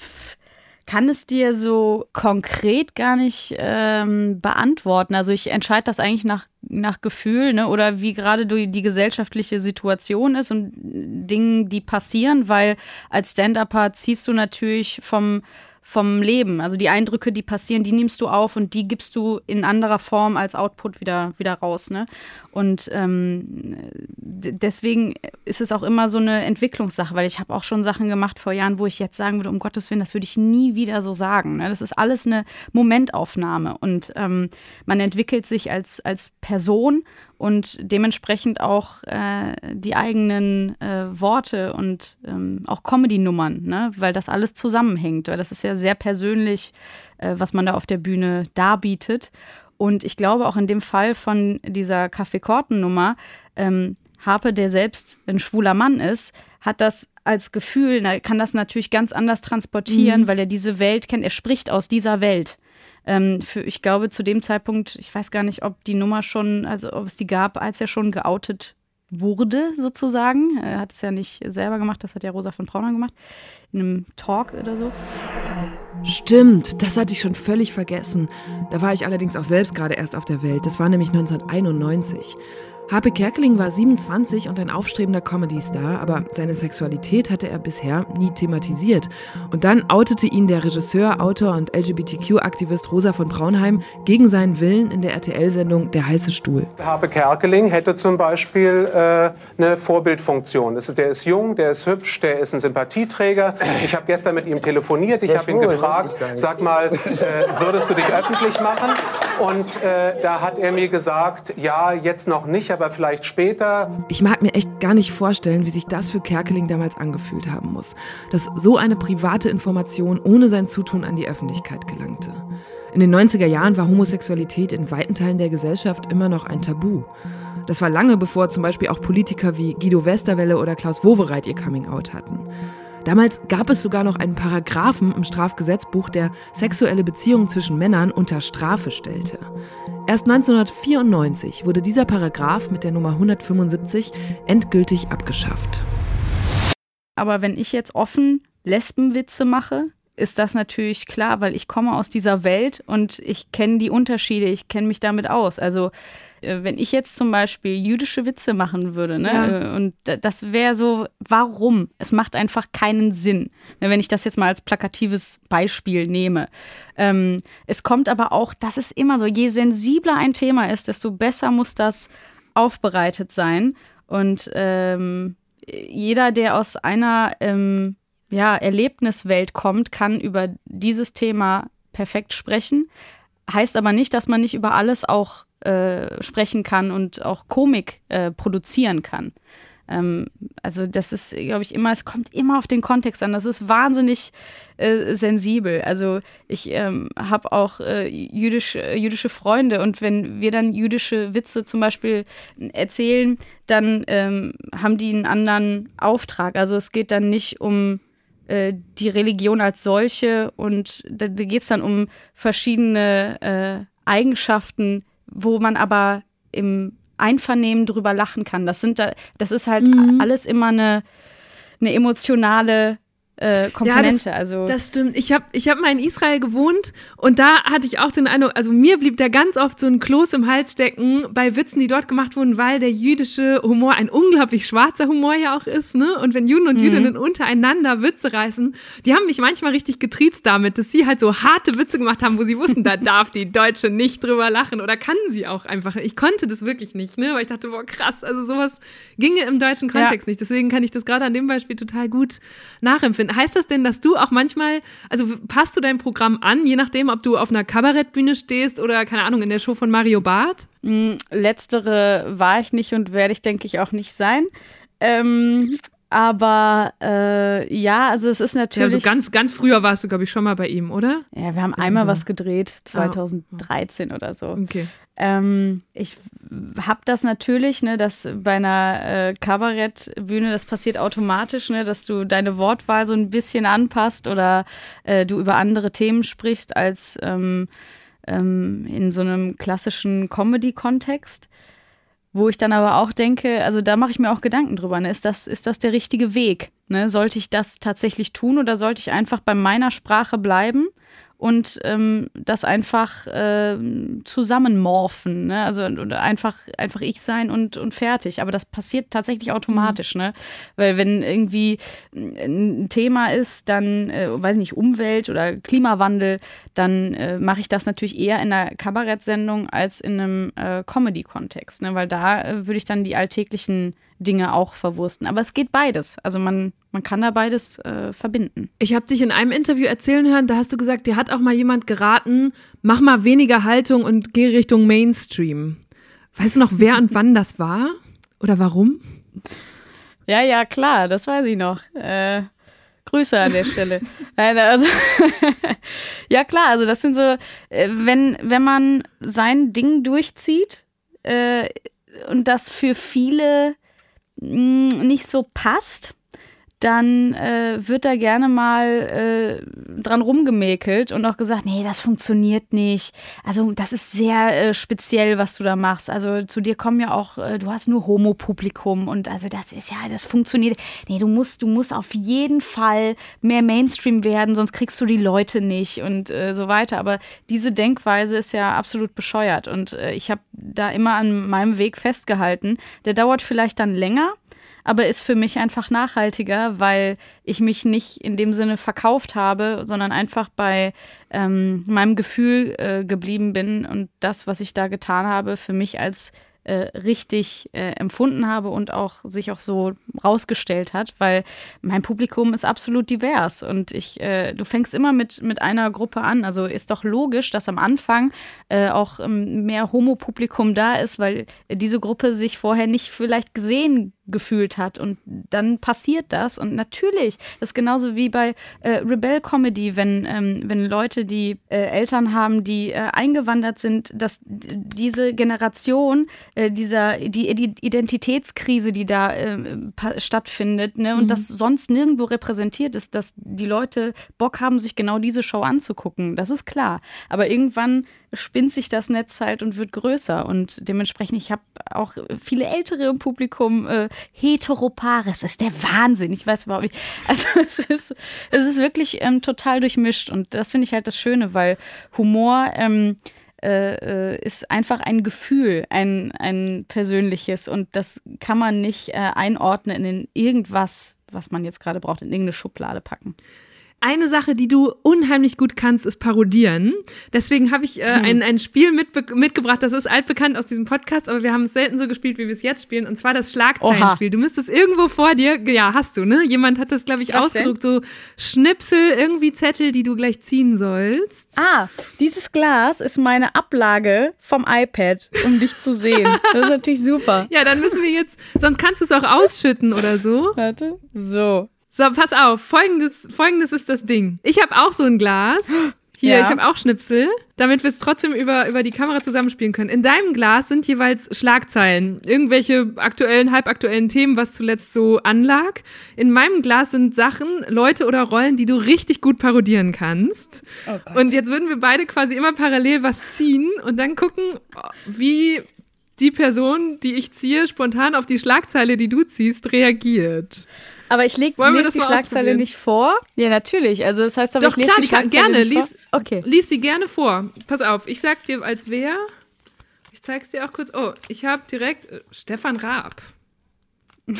kann es dir so konkret gar nicht ähm, beantworten. Also ich entscheide das eigentlich nach, nach Gefühl ne? oder wie gerade die gesellschaftliche Situation ist und Dingen, die passieren, weil als Stand-Upper ziehst du natürlich vom vom Leben. Also die Eindrücke, die passieren, die nimmst du auf und die gibst du in anderer Form als Output wieder, wieder raus. Ne? Und ähm, deswegen ist es auch immer so eine Entwicklungssache, weil ich habe auch schon Sachen gemacht vor Jahren, wo ich jetzt sagen würde, um Gottes Willen, das würde ich nie wieder so sagen. Ne? Das ist alles eine Momentaufnahme und ähm, man entwickelt sich als, als Person und dementsprechend auch äh, die eigenen äh, Worte und ähm, auch Comedy-Nummern, ne? weil das alles zusammenhängt. Weil das ist ja sehr persönlich, äh, was man da auf der Bühne darbietet. Und ich glaube auch in dem Fall von dieser Kaffeekorten-Nummer, ähm, Harpe, der selbst ein schwuler Mann ist, hat das als Gefühl, kann das natürlich ganz anders transportieren, mhm. weil er diese Welt kennt. Er spricht aus dieser Welt. Ähm, für, ich glaube, zu dem Zeitpunkt, ich weiß gar nicht, ob die Nummer schon, also ob es die gab, als er schon geoutet wurde, sozusagen. Er hat es ja nicht selber gemacht, das hat ja Rosa von Braunern gemacht, in einem Talk oder so. Stimmt, das hatte ich schon völlig vergessen. Da war ich allerdings auch selbst gerade erst auf der Welt. Das war nämlich 1991. Harpe Kerkeling war 27 und ein aufstrebender Comedy-Star, aber seine Sexualität hatte er bisher nie thematisiert. Und dann outete ihn der Regisseur, Autor und LGBTQ-Aktivist Rosa von Braunheim gegen seinen Willen in der RTL-Sendung Der heiße Stuhl. Harpe Kerkeling hätte zum Beispiel äh, eine Vorbildfunktion. Der ist jung, der ist hübsch, der ist ein Sympathieträger. Ich habe gestern mit ihm telefoniert, ich habe ihn gefragt, sag mal, äh, würdest du dich öffentlich machen? Und äh, da hat er mir gesagt, ja, jetzt noch nicht, aber vielleicht später. Ich mag mir echt gar nicht vorstellen, wie sich das für Kerkeling damals angefühlt haben muss, dass so eine private Information ohne sein Zutun an die Öffentlichkeit gelangte. In den 90er Jahren war Homosexualität in weiten Teilen der Gesellschaft immer noch ein Tabu. Das war lange bevor zum Beispiel auch Politiker wie Guido Westerwelle oder Klaus Wowereit ihr Coming-out hatten. Damals gab es sogar noch einen Paragraphen im Strafgesetzbuch, der sexuelle Beziehungen zwischen Männern unter Strafe stellte. Erst 1994 wurde dieser Paragraph mit der Nummer 175 endgültig abgeschafft. Aber wenn ich jetzt offen Lesbenwitze mache, ist das natürlich klar, weil ich komme aus dieser Welt und ich kenne die Unterschiede, ich kenne mich damit aus. Also wenn ich jetzt zum Beispiel jüdische Witze machen würde, ne, Ja. äh, und da- das wäre so, warum? Es macht einfach keinen Sinn, ne, wenn ich das jetzt mal als plakatives Beispiel nehme. Ähm, es kommt aber auch, das ist immer so, je sensibler ein Thema ist, desto besser muss das aufbereitet sein. Und ähm, jeder, der aus einer ähm, ja, Erlebniswelt kommt, kann über dieses Thema perfekt sprechen. Heißt aber nicht, dass man nicht über alles auch äh, sprechen kann und auch Komik äh, produzieren kann. Ähm, also das ist, glaube ich, immer, es kommt immer auf den Kontext an. Das ist wahnsinnig äh, sensibel. Also ich ähm, habe auch äh, jüdisch, äh, jüdische Freunde und wenn wir dann jüdische Witze zum Beispiel erzählen, dann ähm, haben die einen anderen Auftrag. Also es geht dann nicht um äh, die Religion als solche und da, da geht es dann um verschiedene äh, Eigenschaften, wo man aber im Einvernehmen drüber lachen kann. Das sind da, das ist halt alles immer eine, eine emotionale äh, Komponente. also Das stimmt. Ich habe ich hab mal in Israel gewohnt und da hatte ich auch den Eindruck, also mir blieb da ganz oft so ein Kloß im Hals stecken bei Witzen, die dort gemacht wurden, weil der jüdische Humor ein unglaublich schwarzer Humor ja auch ist, ne? Und wenn Juden und Jüdinnen untereinander Witze reißen, die haben mich manchmal richtig getriezt damit, dass sie halt so harte Witze gemacht haben, wo sie wussten, da darf die Deutsche nicht drüber lachen oder kann sie auch einfach. Ich konnte das wirklich nicht, ne? Weil ich dachte, boah, krass, also sowas ginge im deutschen Kontext nicht. Deswegen kann ich das gerade an dem Beispiel total gut nachempfinden. Heißt das denn, dass du auch manchmal, also passt du dein Programm an, je nachdem, ob du auf einer Kabarettbühne stehst oder, keine Ahnung, in der Show von Mario Barth? Letztere war ich nicht und werde ich, denke ich, auch nicht sein. Ähm, aber äh, ja, also es ist Ja, natürlich. also ganz, ganz früher warst du, glaube ich, schon mal bei ihm, oder? ja, wir haben einmal was gedreht, Ah, 2013 oder so. Okay. Ähm, ich habe das natürlich, ne, dass bei einer äh, Kabarettbühne, das passiert automatisch, ne, dass du deine Wortwahl so ein bisschen anpasst oder äh, du über andere Themen sprichst als ähm, ähm, in so einem klassischen Comedy-Kontext. Wo ich dann aber auch denke, also da mache ich mir auch Gedanken drüber, ne? ist, das, ist das der richtige Weg? Ne? Sollte ich das tatsächlich tun oder sollte ich einfach bei meiner Sprache bleiben und ähm, das einfach äh, zusammenmorphen, ne? Also oder einfach, einfach ich sein und, und fertig. Aber das passiert tatsächlich automatisch, ne? Weil wenn irgendwie ein Thema ist, dann, äh, weiß nicht, Umwelt oder Klimawandel, dann äh, mache ich das natürlich eher in einer Kabarettsendung als in einem äh, Comedy-Kontext, ne? Weil da äh, würde ich dann die alltäglichen Dinge auch verwursten. Aber es geht beides. Also man, man kann da beides äh, verbinden. Ich habe dich in einem Interview erzählen hören, da hast du gesagt, dir hat auch mal jemand geraten, mach mal weniger Haltung und geh Richtung Mainstream. Weißt du noch, wer und wann das war? Oder warum? Ja, ja, klar, das weiß ich noch. Äh, Grüße an der Stelle. Nein, also ja klar, also das sind so, äh, wenn, wenn man sein Ding durchzieht äh, und das für viele mh, nicht so passt, dann äh, wird da gerne mal äh, dran rumgemäkelt und auch gesagt, nee, das funktioniert nicht. Also das ist sehr äh, speziell, was du da machst. Also zu dir kommen ja auch, äh, du hast nur Homo-Publikum und also das ist ja, das funktioniert. Nee, du musst, du musst auf jeden Fall mehr Mainstream werden, sonst kriegst du die Leute nicht und äh, so weiter. Aber diese Denkweise ist ja absolut bescheuert und äh, ich habe da immer an meinem Weg festgehalten. Der dauert vielleicht dann länger, aber ist für mich einfach nachhaltiger, weil ich mich nicht in dem Sinne verkauft habe, sondern einfach bei ähm, meinem Gefühl äh, geblieben bin und das, was ich da getan habe, für mich als äh, richtig äh, empfunden habe und auch sich auch so rausgestellt hat, weil mein Publikum ist absolut divers und ich, äh, du fängst immer mit, mit einer Gruppe an. Also ist doch logisch, dass am Anfang äh, auch ähm, mehr Homo-Publikum da ist, weil diese Gruppe sich vorher nicht vielleicht gesehen gefühlt hat. Und dann passiert das. Und natürlich das ist genauso wie bei äh, Rebel Comedy, wenn ähm, wenn Leute die äh, Eltern haben, die äh, eingewandert sind, dass diese Generation äh, dieser die, die Identitätskrise, die da äh, stattfindet, ne und das sonst nirgendwo repräsentiert ist, dass die Leute Bock haben, sich genau diese Show anzugucken, das ist klar. Aber irgendwann spinnt sich das Netz halt und wird größer. Und dementsprechend, ich habe auch viele Ältere im Publikum, äh, Heteropares, ist der Wahnsinn. Ich weiß überhaupt nicht. Also es ist, es ist wirklich ähm, total durchmischt. Und das finde ich halt das Schöne, weil Humor ähm, äh, äh, ist einfach ein Gefühl, ein, ein persönliches. Und das kann man nicht äh, einordnen in irgendwas, was man jetzt gerade braucht, in irgendeine Schublade packen. Eine Sache, die du unheimlich gut kannst, ist parodieren. Deswegen habe ich äh, hm. ein, ein Spiel mitbe mitgebracht, das ist altbekannt aus diesem Podcast, aber wir haben es selten so gespielt, wie wir es jetzt spielen, und zwar das Schlagzeilenspiel. Du müsstest irgendwo vor dir, ja, hast du, ne? Jemand hat das, glaube ich, Was ausgedruckt, denn? so Schnipsel, irgendwie Zettel, die du gleich ziehen sollst. Ah, dieses Glas ist meine Ablage vom iPad, um dich zu sehen. Das ist natürlich super. ja, dann müssen wir jetzt, sonst kannst du es auch ausschütten oder so. Warte. So. So, pass auf. Folgendes, folgendes ist das Ding. Ich habe auch so ein Glas. Hier, ja. ich habe auch Schnipsel, damit wir es trotzdem über, über die Kamera zusammenspielen können. In deinem Glas sind jeweils Schlagzeilen, irgendwelche aktuellen, halbaktuellen Themen, was zuletzt so anlag. In meinem Glas sind Sachen, Leute oder Rollen, die du richtig gut parodieren kannst. Oh und jetzt würden wir beide quasi immer parallel was ziehen und dann gucken, wie die Person, die ich ziehe, spontan auf die Schlagzeile, die du ziehst, reagiert. Aber ich leg, lese die Schlagzeile nicht vor. Ja, natürlich. Also das heißt aber, Doch, ich lese klar, die Schlagzeile gerne. nicht lies, vor. Okay. Lies sie gerne vor. Pass auf, ich sag dir als wer. Ich zeig's dir auch kurz. Oh, ich habe direkt äh, Stefan Raab.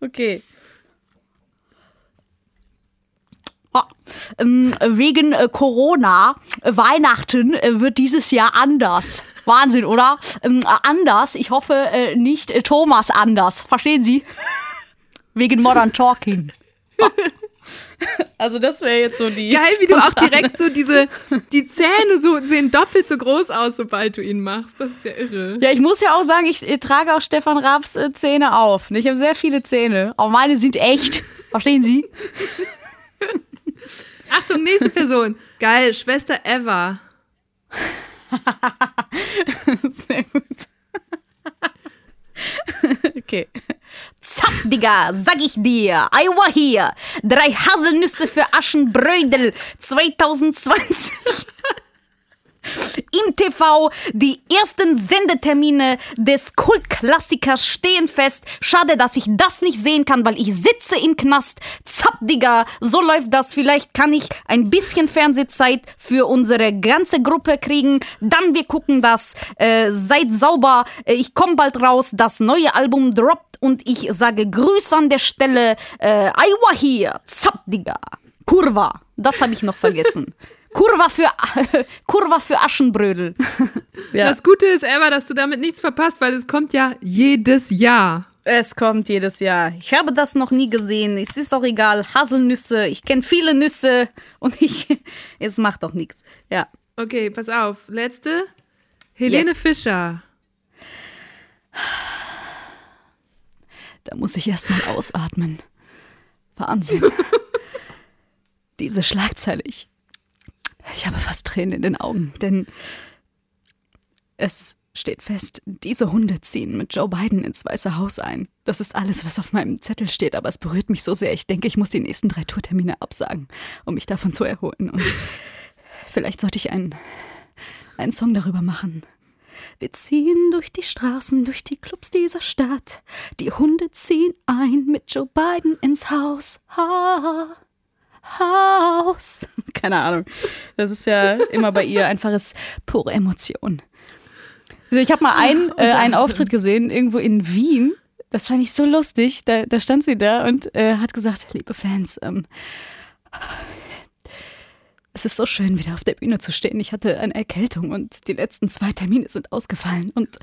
okay. Ähm, wegen äh, Corona, äh, Weihnachten äh, wird dieses Jahr anders. Wahnsinn, oder? Ähm, anders, ich hoffe nicht Thomas anders. Verstehen Sie? wegen Modern Talking. Also das wäre jetzt so die. Geil, wie du auch direkt so diese, die Zähne so sehen doppelt so groß aus, sobald du ihn machst. Das ist ja irre. Ja, ich muss ja auch sagen, ich, ich trage auch Stefan Raabs Zähne auf. Ich habe sehr viele Zähne. Aber meine sind echt. Verstehen Sie? Achtung, nächste Person. Geil, Schwester Eva. Sehr gut. okay. Zapp, Digga, sag ich dir. I war hier. Drei Haselnüsse für Aschenbrödel 2020 im TV. Die ersten Sendetermine des Kultklassikers stehen fest. Schade, dass ich das nicht sehen kann, weil ich sitze im Knast. Zapp, Digga, so läuft das. Vielleicht kann ich ein bisschen Fernsehzeit für unsere ganze Gruppe kriegen. Dann wir gucken das. Äh, seid sauber. Äh, ich komme bald raus. Das neue Album droppt und ich sage Grüße an der Stelle. Äh, I war hier. Zapp, Digga. Kurva. Das habe ich noch vergessen. Kurva für, Kurva für Aschenbrödel. ja. Das Gute ist, Eva, dass du damit nichts verpasst, weil es kommt ja jedes Jahr. Es kommt jedes Jahr. Ich habe das noch nie gesehen. Es ist auch egal. Haselnüsse. Ich kenne viele Nüsse und ich. Es macht doch nichts. Ja. Okay, pass auf. Letzte. Helene yes. Fischer. Da muss ich erst mal ausatmen. Wahnsinn. Diese Schlagzeile. Ich, ich habe fast Tränen in den Augen, denn es steht fest, diese Hunde ziehen mit Joe Biden ins Weiße Haus ein. Das ist alles, was auf meinem Zettel steht, aber es berührt mich so sehr. Ich denke, ich muss die nächsten drei Tourtermine absagen, um mich davon zu erholen. Und vielleicht sollte ich einen, einen Song darüber machen. Wir ziehen durch die Straßen, durch die Clubs dieser Stadt. Die Hunde ziehen ein mit Joe Biden ins Haus. Ha. Haus. Keine Ahnung. Das ist ja immer bei ihr einfaches pure Emotion. Also ich habe mal einen, äh, einen Auftritt gesehen, irgendwo in Wien. Das fand ich so lustig. Da, da stand sie da und äh, hat gesagt, liebe Fans, ähm, es ist so schön, wieder auf der Bühne zu stehen. Ich hatte eine Erkältung und die letzten zwei Termine sind ausgefallen und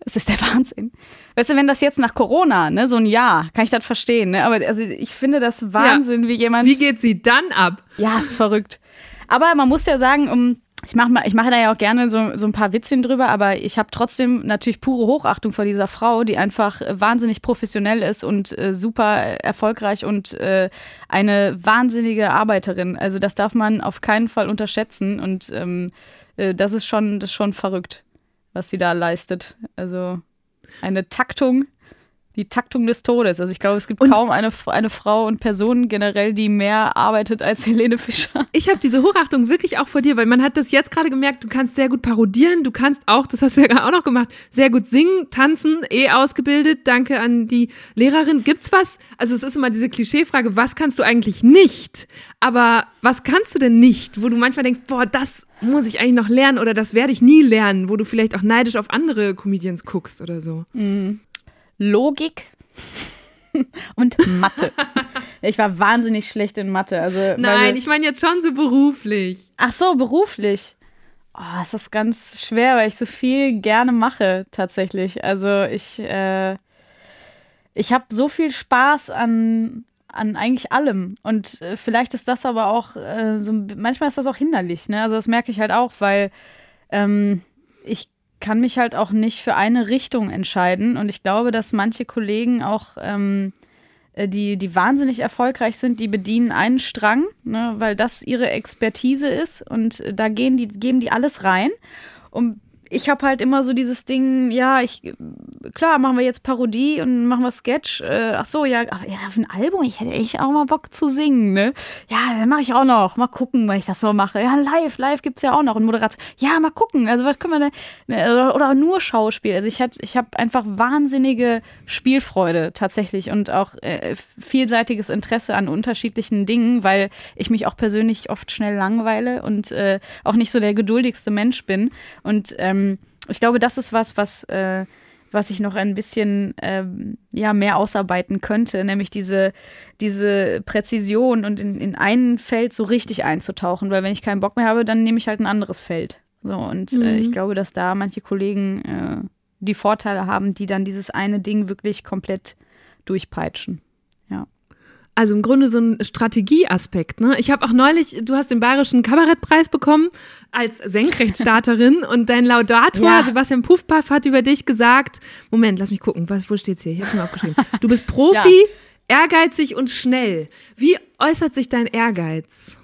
es ist der Wahnsinn. Weißt du, wenn das jetzt nach Corona, ne, so ein Jahr, kann ich das verstehen, ne? Aber also ich finde das Wahnsinn, ja. wie jemand. Wie geht sie dann ab? Ja, ist verrückt. Aber man muss ja sagen, um ich mache ich mache da ja auch gerne so, so ein paar Witzchen drüber, aber ich habe trotzdem natürlich pure Hochachtung vor dieser Frau, die einfach wahnsinnig professionell ist und äh, super erfolgreich und äh, eine wahnsinnige Arbeiterin. Also das darf man auf keinen Fall unterschätzen und ähm, äh, das ist schon, das ist schon verrückt, was sie da leistet. Also eine Taktung die Taktung des Todes. Also ich glaube, es gibt und kaum eine, eine Frau und Person generell, die mehr arbeitet als Helene Fischer. Ich habe diese Hochachtung wirklich auch vor dir, weil man hat das jetzt gerade gemerkt, du kannst sehr gut parodieren, du kannst auch, das hast du ja gerade auch noch gemacht, sehr gut singen, tanzen, eh ausgebildet. Danke an die Lehrerin. Gibt's was? Also es ist immer diese Klischeefrage, was kannst du eigentlich nicht? Aber was kannst du denn nicht, wo du manchmal denkst, boah, das muss ich eigentlich noch lernen oder das werde ich nie lernen, wo du vielleicht auch neidisch auf andere Comedians guckst oder so? Mhm. Logik und Mathe. Ich war wahnsinnig schlecht in Mathe. Also Nein, ich meine jetzt schon so beruflich. Ach so, beruflich. Oh, es ist ganz schwer, weil ich so viel gerne mache, tatsächlich. Also ich, äh, ich habe so viel Spaß an, an eigentlich allem. Und äh, vielleicht ist das aber auch äh, so, manchmal ist das auch hinderlich, ne? Also das merke ich halt auch, weil ähm, ich kann mich halt auch nicht für eine Richtung entscheiden. Und ich glaube, dass manche Kollegen auch, ähm, äh, die, die wahnsinnig erfolgreich sind, die bedienen einen Strang, ne, weil das ihre Expertise ist. Und äh, da gehen die, geben die alles rein. Und ich habe halt immer so dieses Ding, ja, ich, klar, machen wir jetzt Parodie und machen wir Sketch. Äh, ach so, ja, ja, auf ein Album, ich hätte echt auch mal Bock zu singen, ne? Ja, dann mache ich auch noch. Mal gucken, wenn ich das so mache. Ja, live, live gibt's ja auch noch. Und Moderation, ja, mal gucken. Also, was können wir denn, ne, oder, oder nur Schauspiel. Also, ich, hat, ich habe einfach wahnsinnige Spielfreude tatsächlich und auch äh, vielseitiges Interesse an unterschiedlichen Dingen, weil ich mich auch persönlich oft schnell langweile und äh, auch nicht so der geduldigste Mensch bin. Und, ähm, ähm, ich glaube, das ist was, was, äh, was ich noch ein bisschen ähm, ja, mehr ausarbeiten könnte, nämlich diese, diese Präzision und in, in ein Feld so richtig einzutauchen, weil wenn ich keinen Bock mehr habe, dann nehme ich halt ein anderes Feld. So, und mhm. äh, ich mhm. glaube, dass da manche Kollegen äh, die Vorteile haben, die dann dieses eine Ding wirklich komplett durchpeitschen. Also im Grunde so ein Strategieaspekt. Ne? Ich habe auch neulich, du hast den Bayerischen Kabarettpreis bekommen als Senkrechtstarterin und dein Laudator ja. Sebastian Puffpaff hat über dich gesagt, Moment, lass mich gucken, was, wo steht's hier? Ich habe mir aufgeschrieben. Du bist Profi, ja. ehrgeizig und schnell. Wie äußert sich dein Ehrgeiz?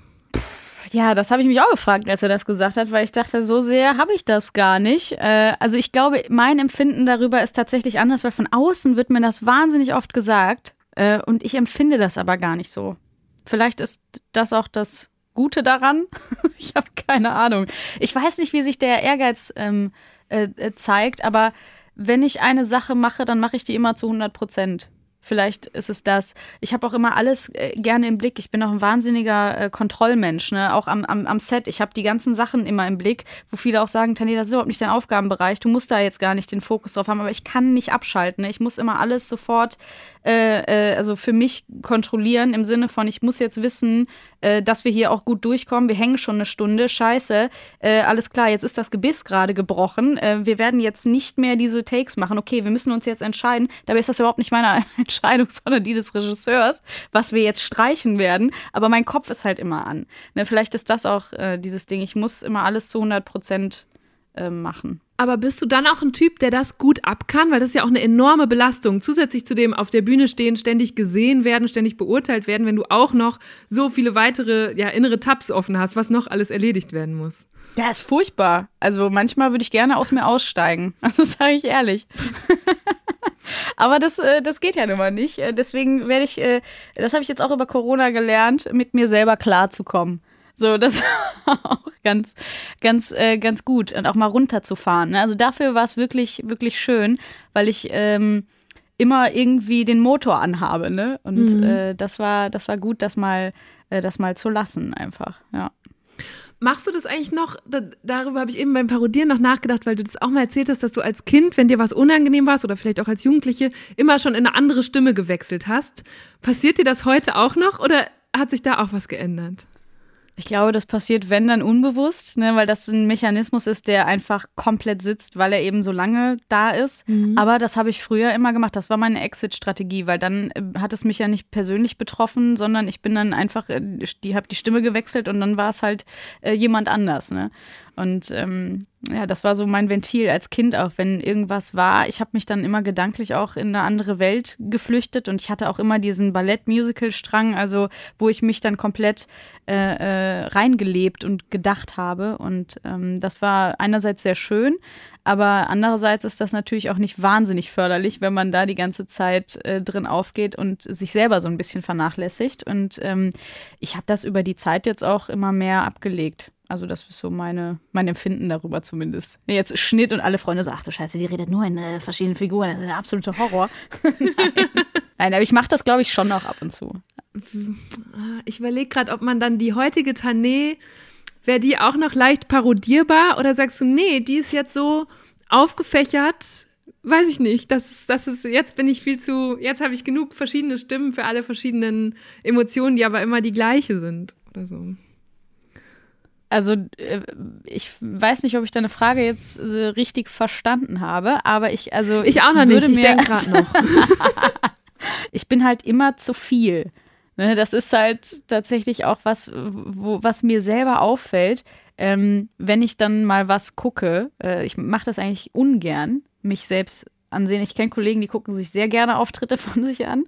Ja, das habe ich mich auch gefragt, als er das gesagt hat, weil ich dachte, so sehr habe ich das gar nicht. Äh, also ich glaube, mein Empfinden darüber ist tatsächlich anders, weil von außen wird mir das wahnsinnig oft gesagt. Äh, und ich empfinde das aber gar nicht so. Vielleicht ist das auch das Gute daran. ich habe keine Ahnung. Ich weiß nicht, wie sich der Ehrgeiz ähm, äh, äh zeigt, aber wenn ich eine Sache mache, dann mache ich die immer zu 100 Prozent. Vielleicht ist es das. Ich habe auch immer alles äh, gerne im Blick. Ich bin auch ein wahnsinniger äh, Kontrollmensch, ne? auch am, am, am Set. Ich habe die ganzen Sachen immer im Blick, wo viele auch sagen, Tanja, das ist überhaupt nicht dein Aufgabenbereich. Du musst da jetzt gar nicht den Fokus drauf haben, aber ich kann nicht abschalten. Ne? Ich muss immer alles sofort, äh, äh also für mich kontrollieren, im Sinne von, ich muss jetzt wissen, äh, dass wir hier auch gut durchkommen. Wir hängen schon eine Stunde. Scheiße. Äh, alles klar, jetzt ist das Gebiss gerade gebrochen. Äh, wir werden jetzt nicht mehr diese Takes machen. Okay, wir müssen uns jetzt entscheiden. Dabei ist das überhaupt nicht meine Entscheidung, sondern die des Regisseurs, was wir jetzt streichen werden. Aber mein Kopf ist halt immer an. Ne, vielleicht ist das auch äh, dieses Ding. Ich muss immer alles zu 100 Prozent äh, machen. Aber bist du dann auch ein Typ, der das gut ab kann? Weil das ist ja auch eine enorme Belastung. Zusätzlich zu dem auf der Bühne stehen, ständig gesehen werden, ständig beurteilt werden, wenn du auch noch so viele weitere ja, innere Tabs offen hast, was noch alles erledigt werden muss. Ja, ist furchtbar. Also manchmal würde ich gerne aus mir aussteigen. Also sage ich ehrlich. Aber das, äh, das geht ja nun mal nicht. Äh, deswegen werde ich, äh, das habe ich jetzt auch über Corona gelernt, mit mir selber klarzukommen. So, das war auch ganz, ganz, äh, ganz gut. Und auch mal runterzufahren. Ne? Also dafür war es wirklich, wirklich schön, weil ich ähm, immer irgendwie den Motor anhabe. Ne? Und mhm. äh, das war, das war gut, das mal, äh, das mal zu lassen, einfach. Ja. Machst du das eigentlich noch? Da, darüber habe ich eben beim Parodieren noch nachgedacht, weil du das auch mal erzählt hast, dass du als Kind, wenn dir was unangenehm war oder vielleicht auch als Jugendliche, immer schon in eine andere Stimme gewechselt hast. Passiert dir das heute auch noch oder hat sich da auch was geändert? Ich glaube, das passiert, wenn dann unbewusst, ne, weil das ein Mechanismus ist, der einfach komplett sitzt, weil er eben so lange da ist. Mhm. Aber das habe ich früher immer gemacht. Das war meine Exit-Strategie, weil dann äh, hat es mich ja nicht persönlich betroffen, sondern ich bin dann einfach, äh, die habe die Stimme gewechselt und dann war es halt äh, jemand anders. Ne? Und ähm, ja, das war so mein Ventil als Kind auch, wenn irgendwas war. Ich habe mich dann immer gedanklich auch in eine andere Welt geflüchtet und ich hatte auch immer diesen Ballett-Musical-Strang, also wo ich mich dann komplett äh, äh, reingelebt und gedacht habe. Und ähm, das war einerseits sehr schön, Aber andererseits ist das natürlich auch nicht wahnsinnig förderlich, wenn man da die ganze Zeit äh, drin aufgeht und sich selber so ein bisschen vernachlässigt. Und ähm, ich habe das über die Zeit jetzt auch immer mehr abgelegt. Also das ist so meine, mein Empfinden darüber zumindest. Jetzt Schnitt und alle Freunde so, ach du Scheiße, die redet nur in äh, verschiedenen Figuren. Das ist der absolute Horror. Nein. Nein, aber ich mache das, glaube ich, schon noch ab und zu. Ich überlege gerade, ob man dann die heutige Tané Wäre die auch noch leicht parodierbar oder sagst du, nee, die ist jetzt so aufgefächert, weiß ich nicht. Das ist, das ist, jetzt bin ich viel zu, jetzt habe ich genug verschiedene Stimmen für alle verschiedenen Emotionen, die aber immer die gleiche sind oder so. Also äh, ich weiß nicht, ob ich deine Frage jetzt richtig verstanden habe, aber ich also ich, ich auch noch nicht. Ich denke gerade noch. ich bin halt immer zu viel. Ne, das ist halt tatsächlich auch was, wo, was mir selber auffällt, ähm, wenn ich dann mal was gucke. Äh, ich mache das eigentlich ungern, mich selbst ansehen. Ich kenne Kollegen, die gucken sich sehr gerne Auftritte von sich an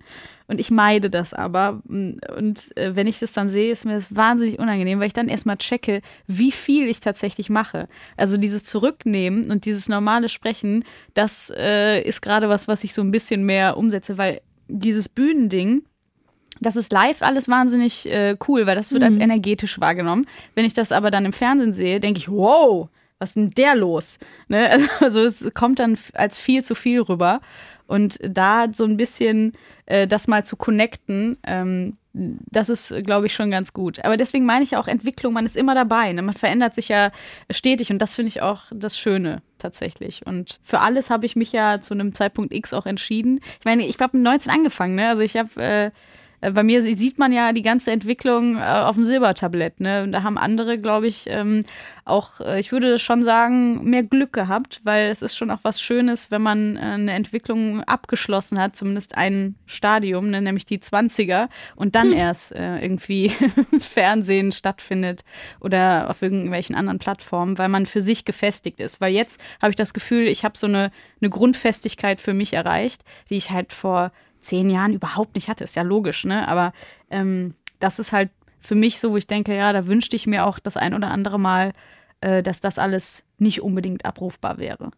und ich meide das aber. Und äh, wenn ich das dann sehe, ist mir das wahnsinnig unangenehm, weil ich dann erstmal checke, wie viel ich tatsächlich mache. Also dieses Zurücknehmen und dieses normale Sprechen, das äh, ist gerade was, was ich so ein bisschen mehr umsetze, weil dieses Bühnending, das ist live alles wahnsinnig äh, cool, weil das wird mhm. als energetisch wahrgenommen. Wenn ich das aber dann im Fernsehen sehe, denke ich, wow, was ist denn der los? Ne? Also es kommt dann als viel zu viel rüber. Und da so ein bisschen äh, das mal zu connecten, ähm, das ist, glaube ich, schon ganz gut. Aber deswegen meine ich auch Entwicklung, man ist immer dabei. Ne? Man verändert sich ja stetig und das finde ich auch das Schöne tatsächlich. Und für alles habe ich mich ja zu einem Zeitpunkt X auch entschieden. Ich meine, ich habe mit 19 angefangen, ne? Also ich habe äh, äh, bei mir sieht man ja die ganze Entwicklung äh, auf dem Silbertablett. Ne? Da haben andere, glaube ich, ähm, auch, äh, ich würde schon sagen, mehr Glück gehabt, weil es ist schon auch was Schönes, wenn man eine Entwicklung abgeschlossen hat, zumindest ein Stadium, ne? nämlich die 20er, und dann hm. erst irgendwie Fernsehen stattfindet oder auf irgendwelchen anderen Plattformen, weil man für sich gefestigt ist. Weil jetzt habe ich das Gefühl, ich habe so eine, eine Grundfestigkeit für mich erreicht, die ich halt vor zehn Jahren überhaupt nicht hatte. Ist ja logisch, ne? Aber ähm, das ist halt für mich so, wo ich denke, ja, da wünschte ich mir auch das ein oder andere Mal, äh, dass das alles nicht unbedingt abrufbar wäre.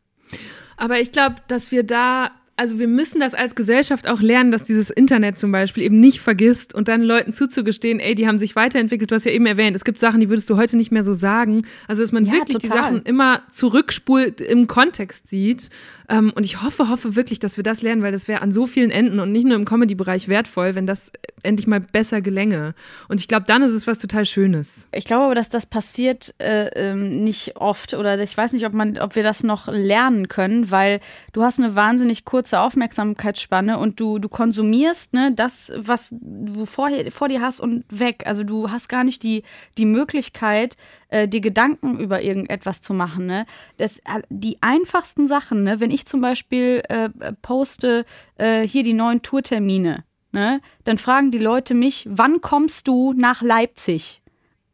Aber ich glaube, dass wir da also wir müssen das als Gesellschaft auch lernen, dass dieses Internet zum Beispiel eben nicht vergisst und dann Leuten zuzugestehen, ey, die haben sich weiterentwickelt. Du hast ja eben erwähnt, es gibt Sachen, die würdest du heute nicht mehr so sagen. Also dass man ja, wirklich total. die Sachen immer zurückspult im Kontext sieht. Ähm, und ich hoffe, hoffe wirklich, dass wir das lernen, weil das wäre an so vielen Enden und nicht nur im Comedy-Bereich wertvoll, wenn das endlich mal besser gelänge. Und ich glaube, dann ist es was total Schönes. Ich glaube aber, dass das passiert äh, ähm, nicht oft oder ich weiß nicht, ob man, ob wir das noch lernen können, weil du hast eine wahnsinnig kurze Aufmerksamkeitsspanne und du, du konsumierst ne, das, was du vor, vor dir hast und weg. Also du hast gar nicht die, die Möglichkeit, äh, dir Gedanken über irgendetwas zu machen. Ne? Das, äh, die einfachsten Sachen, ne? wenn ich zum Beispiel äh, poste äh, hier die neuen Tourtermine, ne? dann fragen die Leute mich, wann kommst du nach Leipzig?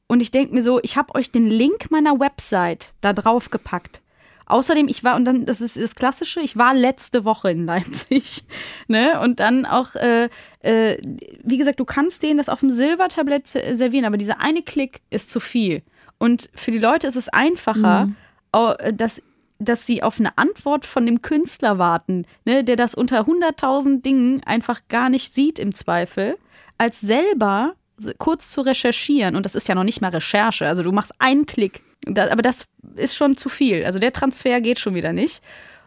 Und ich denke mir so, ich habe euch den Link meiner Website da drauf gepackt. Außerdem, ich war, und dann, das ist das Klassische, ich war letzte Woche in Leipzig. ne? Und dann auch, äh, äh, wie gesagt, du kannst denen das auf dem Silbertablett servieren, aber dieser eine Klick ist zu viel. Und für die Leute ist es einfacher, mhm. dass dass sie auf eine Antwort von dem Künstler warten, ne, der das unter 100.000 Dingen einfach gar nicht sieht im Zweifel, als selber kurz zu recherchieren. Und das ist ja noch nicht mal Recherche. Also du machst einen Klick aber das ist schon zu viel. Also der Transfer geht schon wieder nicht.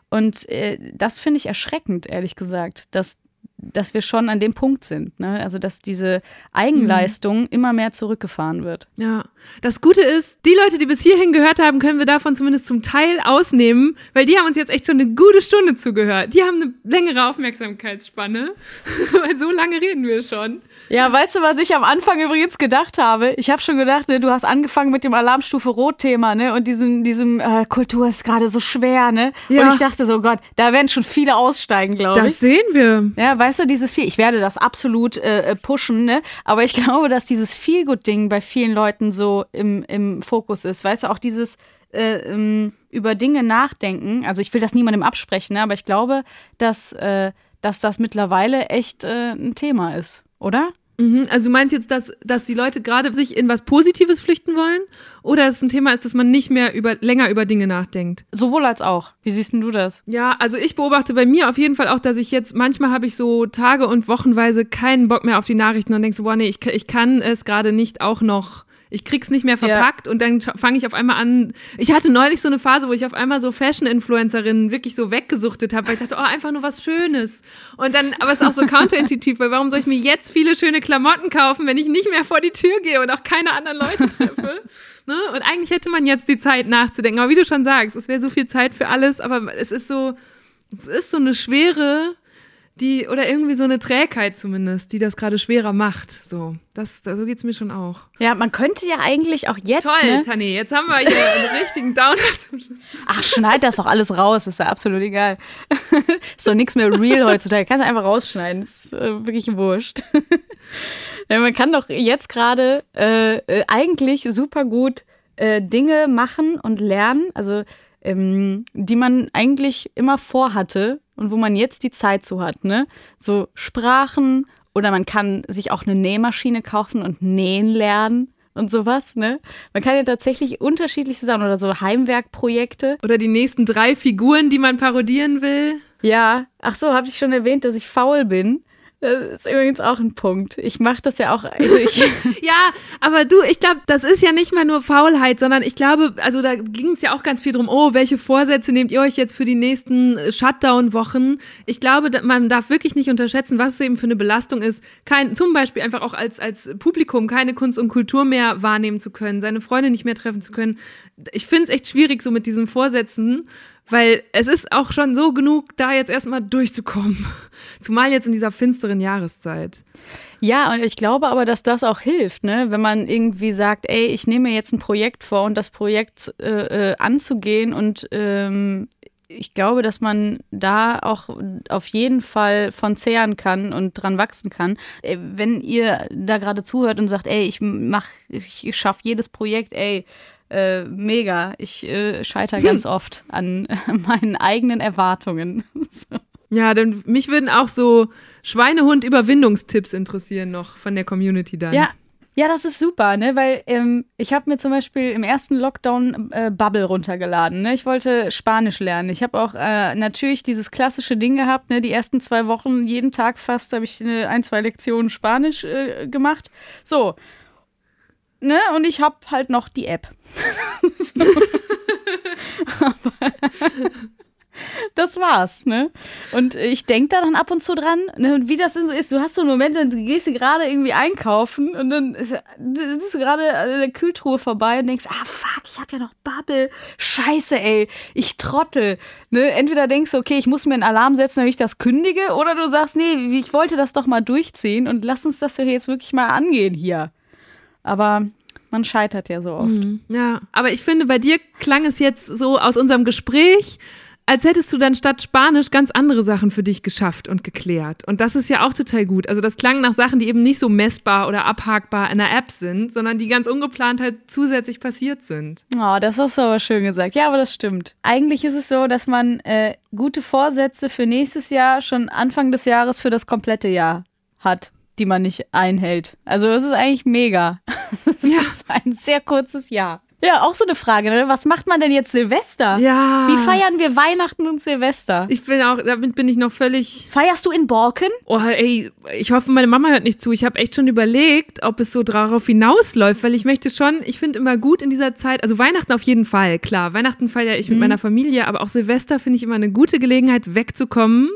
Und äh, das finde ich erschreckend, ehrlich gesagt, dass, dass wir schon an dem Punkt sind. Ne? Also, dass diese Eigenleistung mhm. immer mehr zurückgefahren wird. Ja. Das Gute ist, die Leute, die bis hierhin gehört haben, können wir davon zumindest zum Teil ausnehmen, weil die haben uns jetzt echt schon eine gute Stunde zugehört. Die haben eine längere Aufmerksamkeitsspanne, weil so lange reden wir schon. Ja, weißt du, was ich am Anfang übrigens gedacht habe? Ich habe schon gedacht, ne, du hast angefangen mit dem Alarmstufe Rot-Thema, ne? Und diesem, diesem äh, Kultur ist gerade so schwer, ne? Ja. Und ich dachte so, Gott, da werden schon viele aussteigen, glaube ich. Das sehen wir. Ja, weißt du, dieses viel, ich werde das absolut äh, pushen, ne? Aber ich glaube, dass dieses Feelgood-Ding bei vielen Leuten so im, im Fokus ist. Weißt du, auch dieses äh, ähm, über Dinge nachdenken. Also ich will das niemandem absprechen, ne? aber ich glaube, dass, äh, dass das mittlerweile echt äh, ein Thema ist, oder? Mhm, also du meinst jetzt, dass, dass die Leute gerade sich in was Positives flüchten wollen? Oder dass es ein Thema ist, dass man nicht mehr über, länger über Dinge nachdenkt? Sowohl als auch. Wie siehst denn du das? Ja, also ich beobachte bei mir auf jeden Fall auch, dass ich jetzt, manchmal habe ich so Tage und Wochenweise keinen Bock mehr auf die Nachrichten und denke so, boah, nee, ich, ich kann es gerade nicht auch noch ich krieg's nicht mehr verpackt ja. und dann fange ich auf einmal an. Ich hatte neulich so eine Phase, wo ich auf einmal so Fashion-Influencerinnen wirklich so weggesuchtet habe, weil ich dachte, oh, einfach nur was Schönes. Und dann, aber es ist auch so counterintuitiv, weil warum soll ich mir jetzt viele schöne Klamotten kaufen, wenn ich nicht mehr vor die Tür gehe und auch keine anderen Leute treffe? ne? Und eigentlich hätte man jetzt die Zeit nachzudenken. Aber wie du schon sagst, es wäre so viel Zeit für alles, aber es ist so, es ist so eine schwere die, oder irgendwie so eine Trägheit zumindest, die das gerade schwerer macht. So, das, so geht es mir schon auch. Ja, man könnte ja eigentlich auch jetzt. Toll, ne? Tani, jetzt haben wir hier einen richtigen Downer zum Schluss. Ach, schneid das doch alles raus, ist ja absolut egal. ist doch nichts mehr real heutzutage. Kannst du einfach rausschneiden, ist äh, wirklich wurscht. ja, man kann doch jetzt gerade äh, äh, eigentlich super gut äh, Dinge machen und lernen, also ähm, die man eigentlich immer vorhatte und wo man jetzt die Zeit zu hat, ne? So Sprachen oder man kann sich auch eine Nähmaschine kaufen und nähen lernen und sowas, ne? Man kann ja tatsächlich unterschiedlichste Sachen oder so Heimwerkprojekte. Oder die nächsten drei Figuren, die man parodieren will. Ja, ach so, habe ich schon erwähnt, dass ich faul bin. Das ist übrigens auch ein Punkt. Ich mache das ja auch. Also ich ja, aber du, ich glaube, das ist ja nicht mehr nur Faulheit, sondern ich glaube, also da ging es ja auch ganz viel drum, oh, welche Vorsätze nehmt ihr euch jetzt für die nächsten äh, Shutdown-Wochen? Ich glaube, man darf wirklich nicht unterschätzen, was es eben für eine Belastung ist, kein, zum Beispiel einfach auch als, als Publikum keine Kunst und Kultur mehr wahrnehmen zu können, seine Freunde nicht mehr treffen zu können. Ich finde es echt schwierig, so mit diesen Vorsätzen. Weil es ist auch schon so genug, da jetzt erstmal durchzukommen. Zumal jetzt in dieser finsteren Jahreszeit. Ja, und ich glaube aber, dass das auch hilft, ne? wenn man irgendwie sagt, ey, ich nehme mir jetzt ein Projekt vor und das Projekt äh, äh, anzugehen und ähm, ich glaube, dass man da auch auf jeden Fall von zehren kann und dran wachsen kann. Äh, wenn ihr da gerade zuhört und sagt, ey, ich mach, ich schaffe jedes Projekt, ey, äh, mega. Ich äh, scheitere hm. ganz oft an äh, meinen eigenen Erwartungen. so. Ja, denn mich würden auch so Schweinehund-Überwindungstipps interessieren noch von der Community dann. Ja, ja, das ist super, ne? Weil ähm, ich habe mir zum Beispiel im ersten Lockdown äh, Bubble runtergeladen. Ne? Ich wollte Spanisch lernen. Ich habe auch äh, natürlich dieses klassische Ding gehabt. Ne? Die ersten zwei Wochen, jeden Tag fast, habe ich eine, ein, zwei Lektionen Spanisch äh, gemacht. So, ne, und ich habe halt noch die App. Das war's, ne? Und ich denke da dann ab und zu dran, ne, wie das denn so ist. Du hast so einen Moment, dann gehst du gerade irgendwie einkaufen und dann ist, ist du gerade an der Kühltruhe vorbei und denkst, ah fuck, ich habe ja noch Bubble. Scheiße, ey, ich trottel. Ne? Entweder denkst du, okay, ich muss mir einen Alarm setzen, damit ich das kündige, oder du sagst, nee, ich wollte das doch mal durchziehen und lass uns das ja jetzt wirklich mal angehen hier. Aber man scheitert ja so oft. Mhm. Ja, aber ich finde, bei dir klang es jetzt so aus unserem Gespräch, als hättest du dann statt Spanisch ganz andere Sachen für dich geschafft und geklärt. Und das ist ja auch total gut. Also das klang nach Sachen, die eben nicht so messbar oder abhakbar in der App sind, sondern die ganz ungeplant halt zusätzlich passiert sind. Oh, das hast du aber schön gesagt. Ja, aber das stimmt. Eigentlich ist es so, dass man äh, gute Vorsätze für nächstes Jahr schon Anfang des Jahres für das komplette Jahr hat die man nicht einhält. Also es ist eigentlich mega. Es ja. ist ein sehr kurzes Jahr. Ja, auch so eine Frage, ne? Was macht man denn jetzt Silvester? Ja. Wie feiern wir Weihnachten und Silvester? Ich bin auch, damit bin ich noch völlig. Feierst du in Borken? Oh, ey, ich hoffe, meine Mama hört nicht zu. Ich habe echt schon überlegt, ob es so darauf hinausläuft, weil ich möchte schon, ich finde immer gut in dieser Zeit, also Weihnachten auf jeden Fall, klar. Weihnachten feiere ich mit mhm. meiner Familie, aber auch Silvester finde ich immer eine gute Gelegenheit, wegzukommen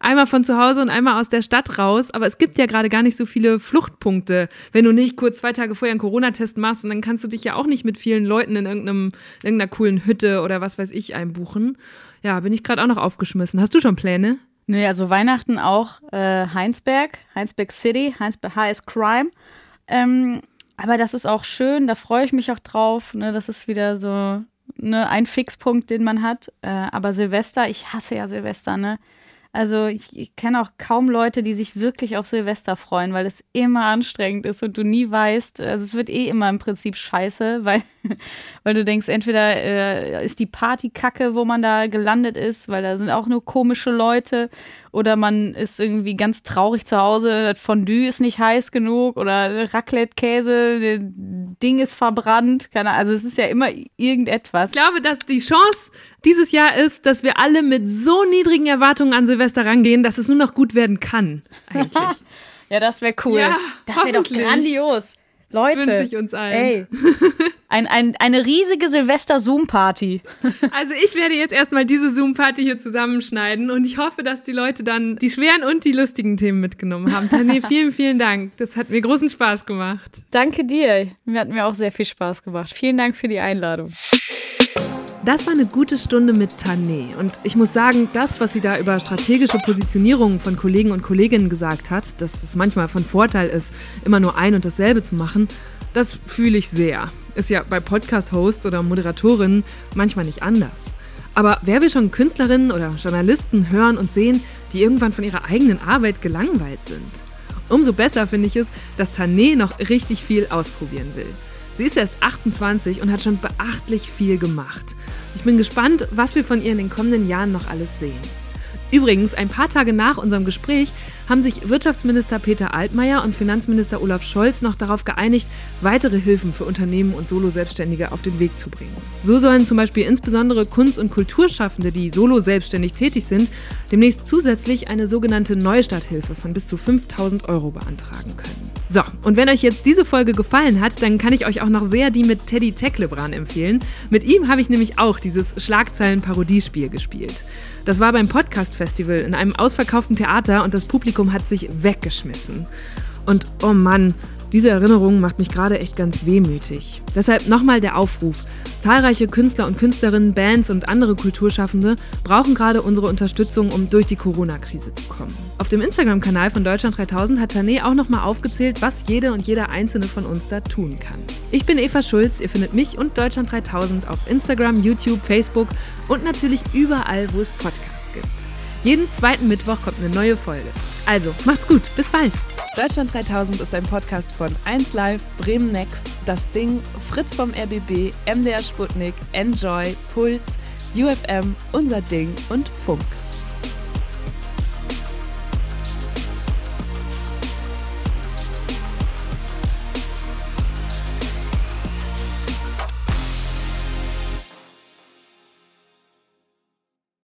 einmal von zu Hause und einmal aus der Stadt raus. Aber es gibt ja gerade gar nicht so viele Fluchtpunkte, wenn du nicht kurz zwei Tage vorher einen Corona-Test machst und dann kannst du dich ja auch nicht mit vielen Leuten in irgendeinem, irgendeiner coolen Hütte oder was weiß ich einbuchen. Ja, bin ich gerade auch noch aufgeschmissen. Hast du schon Pläne? Nö, also Weihnachten auch äh, Heinsberg, Heinsberg City, Heinsberg HS Crime. Ähm, aber das ist auch schön, da freue ich mich auch drauf. Ne? Das ist wieder so ne, ein Fixpunkt, den man hat. Äh, aber Silvester, ich hasse ja Silvester, ne? Also ich, ich kenne auch kaum Leute, die sich wirklich auf Silvester freuen, weil es immer anstrengend ist und du nie weißt, also es wird eh immer im Prinzip scheiße, weil, weil du denkst, entweder äh, ist die Party kacke, wo man da gelandet ist, weil da sind auch nur komische Leute oder man ist irgendwie ganz traurig zu Hause, das Fondue ist nicht heiß genug oder Raclette-Käse, Ding ist verbrannt. Keine, also es ist ja immer irgendetwas. Ich glaube, dass die Chance dieses Jahr ist, dass wir alle mit so niedrigen Erwartungen an Silvester rangehen, dass es nur noch gut werden kann. Eigentlich. ja, das wäre cool. Ja, das wäre doch grandios. Leute, das wünsche ich uns allen. Ey, ein, ein, eine riesige Silvester-Zoom-Party. Also ich werde jetzt erstmal diese Zoom-Party hier zusammenschneiden und ich hoffe, dass die Leute dann die schweren und die lustigen Themen mitgenommen haben. Tané, vielen, vielen Dank. Das hat mir großen Spaß gemacht. Danke dir. Mir hat mir auch sehr viel Spaß gemacht. Vielen Dank für die Einladung. Das war eine gute Stunde mit Tané. Und ich muss sagen, das, was sie da über strategische Positionierungen von Kollegen und Kolleginnen gesagt hat, dass es manchmal von Vorteil ist, immer nur ein und dasselbe zu machen, das fühle ich sehr. Ist ja bei Podcast-Hosts oder Moderatorinnen manchmal nicht anders. Aber wer will schon Künstlerinnen oder Journalisten hören und sehen, die irgendwann von ihrer eigenen Arbeit gelangweilt sind? Umso besser finde ich es, dass Tané noch richtig viel ausprobieren will. Sie ist erst 28 und hat schon beachtlich viel gemacht. Ich bin gespannt, was wir von ihr in den kommenden Jahren noch alles sehen. Übrigens, ein paar Tage nach unserem Gespräch haben sich Wirtschaftsminister Peter Altmaier und Finanzminister Olaf Scholz noch darauf geeinigt, weitere Hilfen für Unternehmen und Solo-Selbstständige auf den Weg zu bringen. So sollen zum Beispiel insbesondere Kunst- und Kulturschaffende, die solo-selbstständig tätig sind, demnächst zusätzlich eine sogenannte Neustarthilfe von bis zu 5000 Euro beantragen können. So, und wenn euch jetzt diese Folge gefallen hat, dann kann ich euch auch noch sehr die mit Teddy Tecklebran empfehlen. Mit ihm habe ich nämlich auch dieses Schlagzeilen-Parodiespiel gespielt. Das war beim Podcast Festival in einem ausverkauften Theater und das Publikum hat sich weggeschmissen. Und oh Mann, diese Erinnerung macht mich gerade echt ganz wehmütig. Deshalb nochmal der Aufruf. Zahlreiche Künstler und Künstlerinnen, Bands und andere Kulturschaffende brauchen gerade unsere Unterstützung, um durch die Corona-Krise zu kommen. Auf dem Instagram-Kanal von Deutschland 3000 hat Tané auch nochmal aufgezählt, was jede und jeder einzelne von uns da tun kann. Ich bin Eva Schulz, ihr findet mich und Deutschland 3000 auf Instagram, YouTube, Facebook und natürlich überall, wo es Podcasts gibt. Jeden zweiten Mittwoch kommt eine neue Folge. Also, macht's gut, bis bald! Deutschland 3000 ist ein Podcast von 1Live, Bremen Next, Das Ding, Fritz vom RBB, MDR Sputnik, Enjoy, Puls, UFM, Unser Ding und Funk.